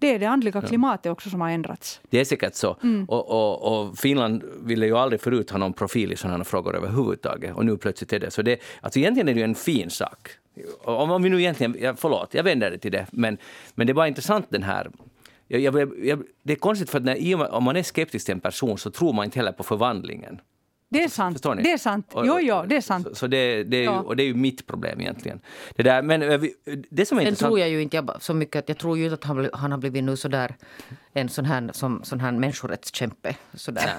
C: Det är det andliga klimatet också som har ändrats.
A: Det är säkert så. Och, och, och Finland ville ju aldrig förut ha någon profil i sådana frågor överhuvudtaget. Och nu plötsligt är det så. Det, alltså egentligen är det ju en fin sak. Om, om vi nu egentligen, förlåt, jag vänder det till det. Men, men det var intressant den här jag, jag, jag, det är konstigt för att när, om man är skeptisk till en person så tror man inte heller på förvandlingen.
C: Det är sant.
A: Förstår ni?
C: Det är sant.
A: Och-
C: Jo, jo, det är sant.
A: Så, så det, det, är ju,
C: Ja.
A: och det är ju mitt problem egentligen. Det, där, men eh, det som är
B: Sen
A: intressant...
B: tror jag ju inte jag, så mycket att jag tror ju inte att han, han har blivit nu sådär en sån här, som, sån här människorättskämpe sådär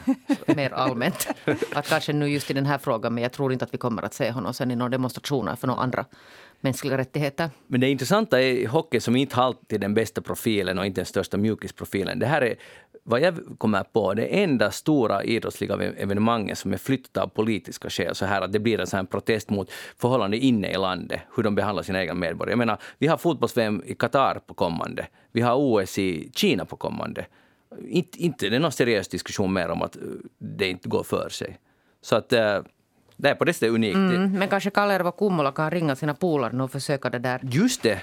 B: [laughs] mer allmänt. Att kanske nu just i den här frågan men jag tror inte att vi kommer att se honom sen i några demonstrationer för några andra mänskliga rättigheter.
A: Men det intressanta är hockey som inte alltid den bästa profilen och inte den största mjukisprofilen. Det här är vad jag kommer på det enda stora idrottsliga evenemanget som är flyttat av politiska skäl. Så här att det blir en sån här protest mot förhållanden inne i landet, hur de behandlar sina egna medborgare. Jag menar, vi har fotbolls-VM i Qatar på kommande. Vi har OS i Kina på kommande. Inte, inte det är någon seriös diskussion mer om att eh, det inte går för sig. Så att eh, det är på det sättet unikt.
B: Mm, men kanske Kalerva Kummola kan ringa sina polare och försöka det där.
A: Just det.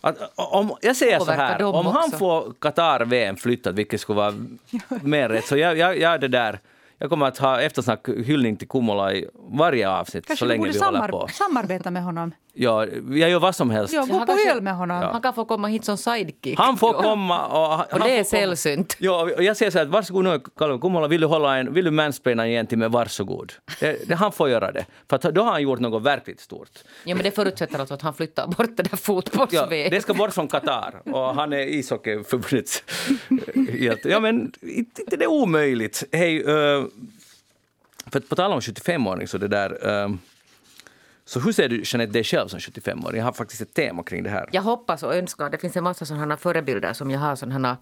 A: Att, om, jag säger så här, om han
B: också.
A: får Qatar-VM flyttat, vilket skulle vara mer rätt, så jag, jag, jag är det där. Jag kommer att ha eftersnack, hyllning till Kummola i varje avsnitt
C: Kanske
A: så länge
C: borde
A: vi håller
C: samar-
A: på.
C: samarbeta med honom. [laughs]
A: Ja, jag gör vad som helst.
C: Ja, gå på öl med honom.
B: Han kan få komma hit som sidekick.
A: Han får
B: Ja.
A: komma och... han-
B: Och det är sällsynt.
A: Ja, och jag säger så här, varsågod nu, Kalle Kummola, vill du hålla en, vill du mansplaina till mig, varsågod. Det, det, han får göra det. För att då har han gjort något verkligt stort.
B: Ja, men det förutsätter alltså att han flyttar bort det där
A: Ja,
B: fotbolls-VM.
A: det ska bort från Qatar och han är ishockeyförbundets. [laughs] Ja, men inte det är omöjligt. Hej, eh, för att på tal om 75-åring så det där... eh, så hur ser du Jeanette dig själv som 75-åring? Jag har faktiskt ett tema kring det här.
B: Jag hoppas och önskar. Det finns en massa sådana förebilder som jag har. Sådana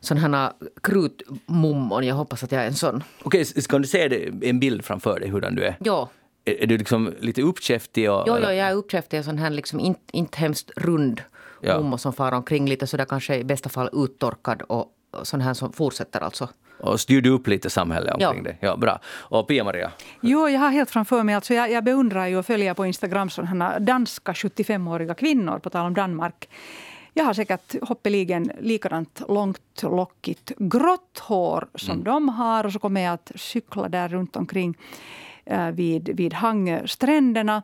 B: sådana krutmummon. Jag hoppas att jag är en sån.
A: Okej, ska du se en bild framför dig hurdan du är?
B: Ja,
A: Är, är du liksom lite uppkäftig? Och,
B: jo, jo, jag är uppkäftig. En sån här liksom inte, inte hemskt rund
A: Ja.
B: mummo som far omkring lite sådär kanske i bästa fall uttorkad och och sån här som fortsätter alltså.
A: Och styr du upp lite samhället omkring
B: Ja.
A: det? Ja, bra. Och Pia-Maria?
C: Jo, jag har helt framför mig, alltså jag, jag beundrar ju och följer på Instagram sådana danska 75-åriga kvinnor, på tal om Danmark. Jag har säkert hoppeligen likadant långt, lockigt, grått hår som de har. Och så kommer jag att cykla där runt omkring eh, vid, vid hangstränderna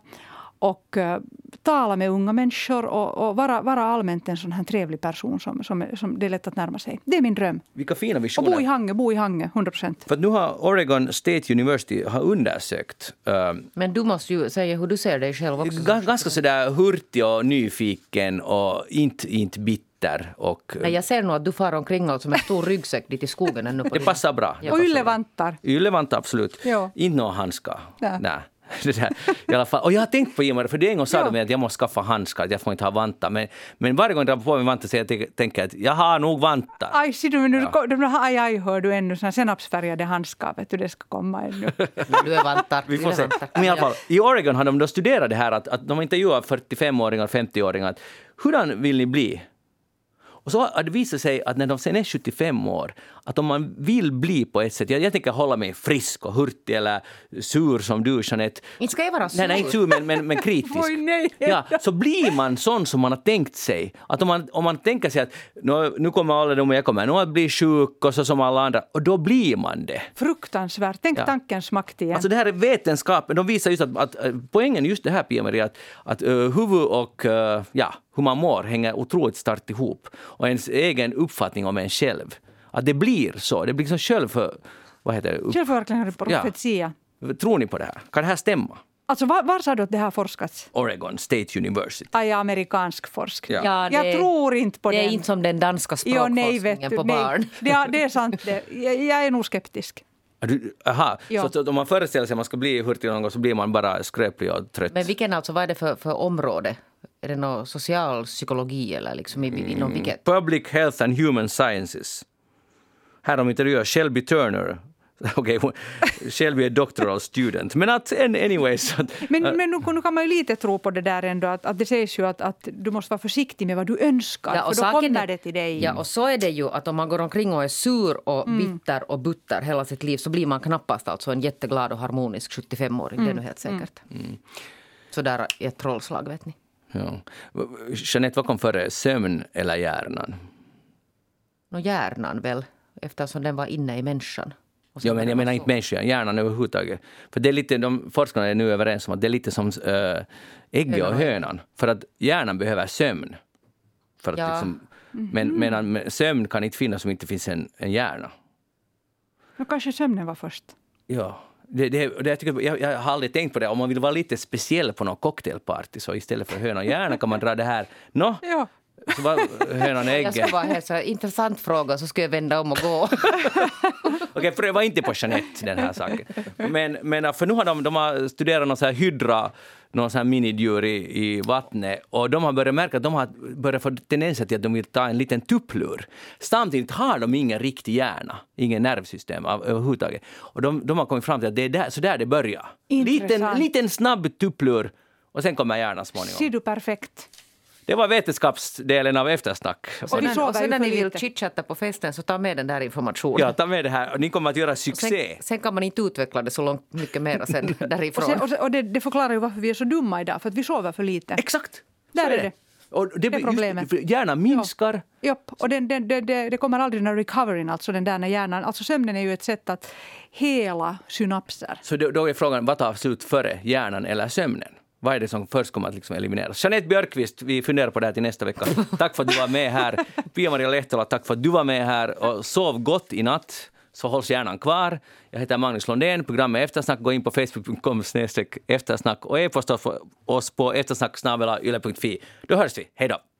C: och eh, tala med unga människor och, och vara, vara allmänt en sån här trevlig person som, som, som det är lätt att närma sig. Det är min dröm.
A: Vilka fina
C: Och
A: visioner.
C: bo i Hangö, bo i Hangö, 100 procent.
A: För att nu har Oregon State University har undersökt eh,
B: Men du måste ju säga hur du ser dig själv också.
A: Gans- Ganska sådär hurtig och nyfiken och inte, inte bitter. Och,
B: Nej, jag ser nog att du far omkring alltså med stor ryggsäck dit i skogen ännu. På
A: det
B: din-
A: passar bra.
B: Ja.
C: Och yllevantar.
A: Yllevantar, absolut.
C: Ja.
A: Inte några handskar.
C: Nej. [laughs]
A: Det där. I alla fall. Och jag har tänkt på Imar, för det en gång sa
C: Ja.
A: de att jag måste skaffa handskar, jag får inte ha vantar. Men, men varje gång jag drar på mig vantar så jag tänker- att jag har nog vantar.
C: Aj, ser du, men nu, de där aj, aj, hör du ännu såna senapsfärgade handskar. Vet du, det ska komma ännu. [laughs]
B: Men Du är vantar.
A: Vi får se. Men i alla
B: Ja.
A: fall, I Oregon har de då studerat det här att, att de intervjuar 45-åringar och 50-åringar. att Hurdan vill ni bli? Och så har det visat sig att när de sen är 75 år, att om man vill bli på ett sätt, jag, jag tänker hålla mig frisk och hurtig eller sur som du Jeanette.
B: Inte ska jag vara sur.
A: Nej, nej, inte sur men, men, men kritisk. [laughs]
C: Oj, nej.
A: Ja, så blir man sån som man har tänkt sig. Att om man, om man tänker sig att nu, nu kommer ålderdom och jag kommer nog att bli sjuk och så som alla andra, och då blir man det.
C: Fruktansvärt. Tänk
A: Ja.
C: tankens makt igen.
A: Alltså det här är vetenskapen. De visar just att, att eh, poängen just det här Pia-Maria, att, att uh, huvud och uh, ja, hur man mår hänger otroligt starkt ihop. Och ens egen uppfattning om en själv. Att det blir så. Det blir liksom själv för, vad heter det? Upp,
C: Självförverkligande profetia.
A: Tror ni på det här? Kan det här stämma?
C: Alltså var, var sa du att det har forskats?
A: Oregon State University.
C: Aj, amerikansk forskning.
A: Ja.
B: Ja,
C: jag
B: det-
C: tror inte på
B: Det
C: den.
B: är inte som den danska
C: Jo, nej,
B: språkforskningen
C: vet du,
B: på
C: nej.
B: barn.
C: Ja, det är sant. Det. Jag, jag är nog skeptisk.
A: Du, aha,
C: Ja.
A: så om man föreställer sig att man ska bli hurtig någon gång så blir man bara skröplig och trött.
B: Men vilken alltså, vad är det för, för område? Är det någon socialpsykologi eller liksom i, inom vilket?
A: Public Health and Human Sciences. Här de intervjuar Shelby Turner. [laughs] Okej, hon- Shelby är doctoral student. Men att an- anyways. Att,
C: Men, men nu, nu kan man ju lite tro på det där ändå att, att det sägs ju att, att du måste vara försiktig med vad du önskar för då kommer
B: är-
C: det till dig.
B: Ja, och så är det ju att om man går omkring och är sur och bitter och butter hela sitt liv så blir man knappast alltså en jätteglad och harmonisk 75-åring. Det är nu helt säkert. Så där i ett trollslag, vet ni.
A: Ja. Jeanette, vad kom före? Sömn eller hjärnan?
B: Nå, hjärnan väl, eftersom den var inne i människan.
A: Ja, men
B: det
A: jag menar inte människan, hjärnan överhuvudtaget. För det är lite, de forskarna är nu överens om att det är lite som äh, ägget och
B: Hönan.
A: För att hjärnan behöver sömn. För att
B: Ja.
A: liksom, men, men, men sömn kan inte finnas om inte finns en, en hjärna.
C: Nu kanske sömnen var först.
A: Ja. Det, det, det, jag, tycker, jag, jag har aldrig tänkt på det. Om man vill vara lite speciell på något cocktailparty så istället för höna och hjärna kan man dra det här. Nå,
C: Ja.
A: så var hönan och
B: Jag
A: ägget.
B: skulle vara helt så här, intressant fråga så skulle jag vända om och gå. [laughs]
A: Okej, pröva inte på Jeanette den här saken. Men, men för nu har de, de har studerat någon så här hydra, någon så här minidjur i, i vattnet och de har börjat märka att de har börjat få tendenser till att de vill ta en liten tupplur. Samtidigt har de ingen riktig hjärna, ingen nervsystem av, överhuvudtaget. Och de, de har kommit fram till att det är där, så där det börjar. Liten,
C: Intressant.
A: liten snabb tupplur och sen kommer hjärnan småningom.
C: Ser du perfekt.
A: Det var vetenskapsdelen av eftersnack.
C: Och vi
B: Sen, och sen när ni vill chitchatta på festen så ta med den där informationen.
A: Ja, ta med det här. Och ni kommer att göra
B: sen,
A: succé.
B: sen kan man inte utveckla det så långt mycket mer sen [laughs]
C: Och,
B: därifrån.
C: sen, och, sen, och det, det förklarar ju varför vi är så dumma idag, för att vi sover för lite.
A: Exakt!
C: Där
A: Så
C: är det.
A: Och det,
C: Det är problemet.
A: Just, hjärnan minskar.
C: Japp, och den, den, det, det, det kommer aldrig någon recoveryn, alltså den där när hjärnan... Alltså sömnen är ju ett sätt att hela synapser.
A: Så då, då är frågan, vad tar slut före? Hjärnan eller sömnen? Vad är det som först kommer att liksom elimineras? Jeanette Björkqvist, vi funderar på det här till nästa vecka. Tack för att du var med här. Pia-Maria Lehtola, tack för att du var med här. Och sov gott i natt, så hålls hjärnan kvar. Jag heter Magnus Lundén, programmet Eftersnack. Gå in på facebook.com eftersnack och e-posta oss på eftersnack Då hörs vi. Hej då!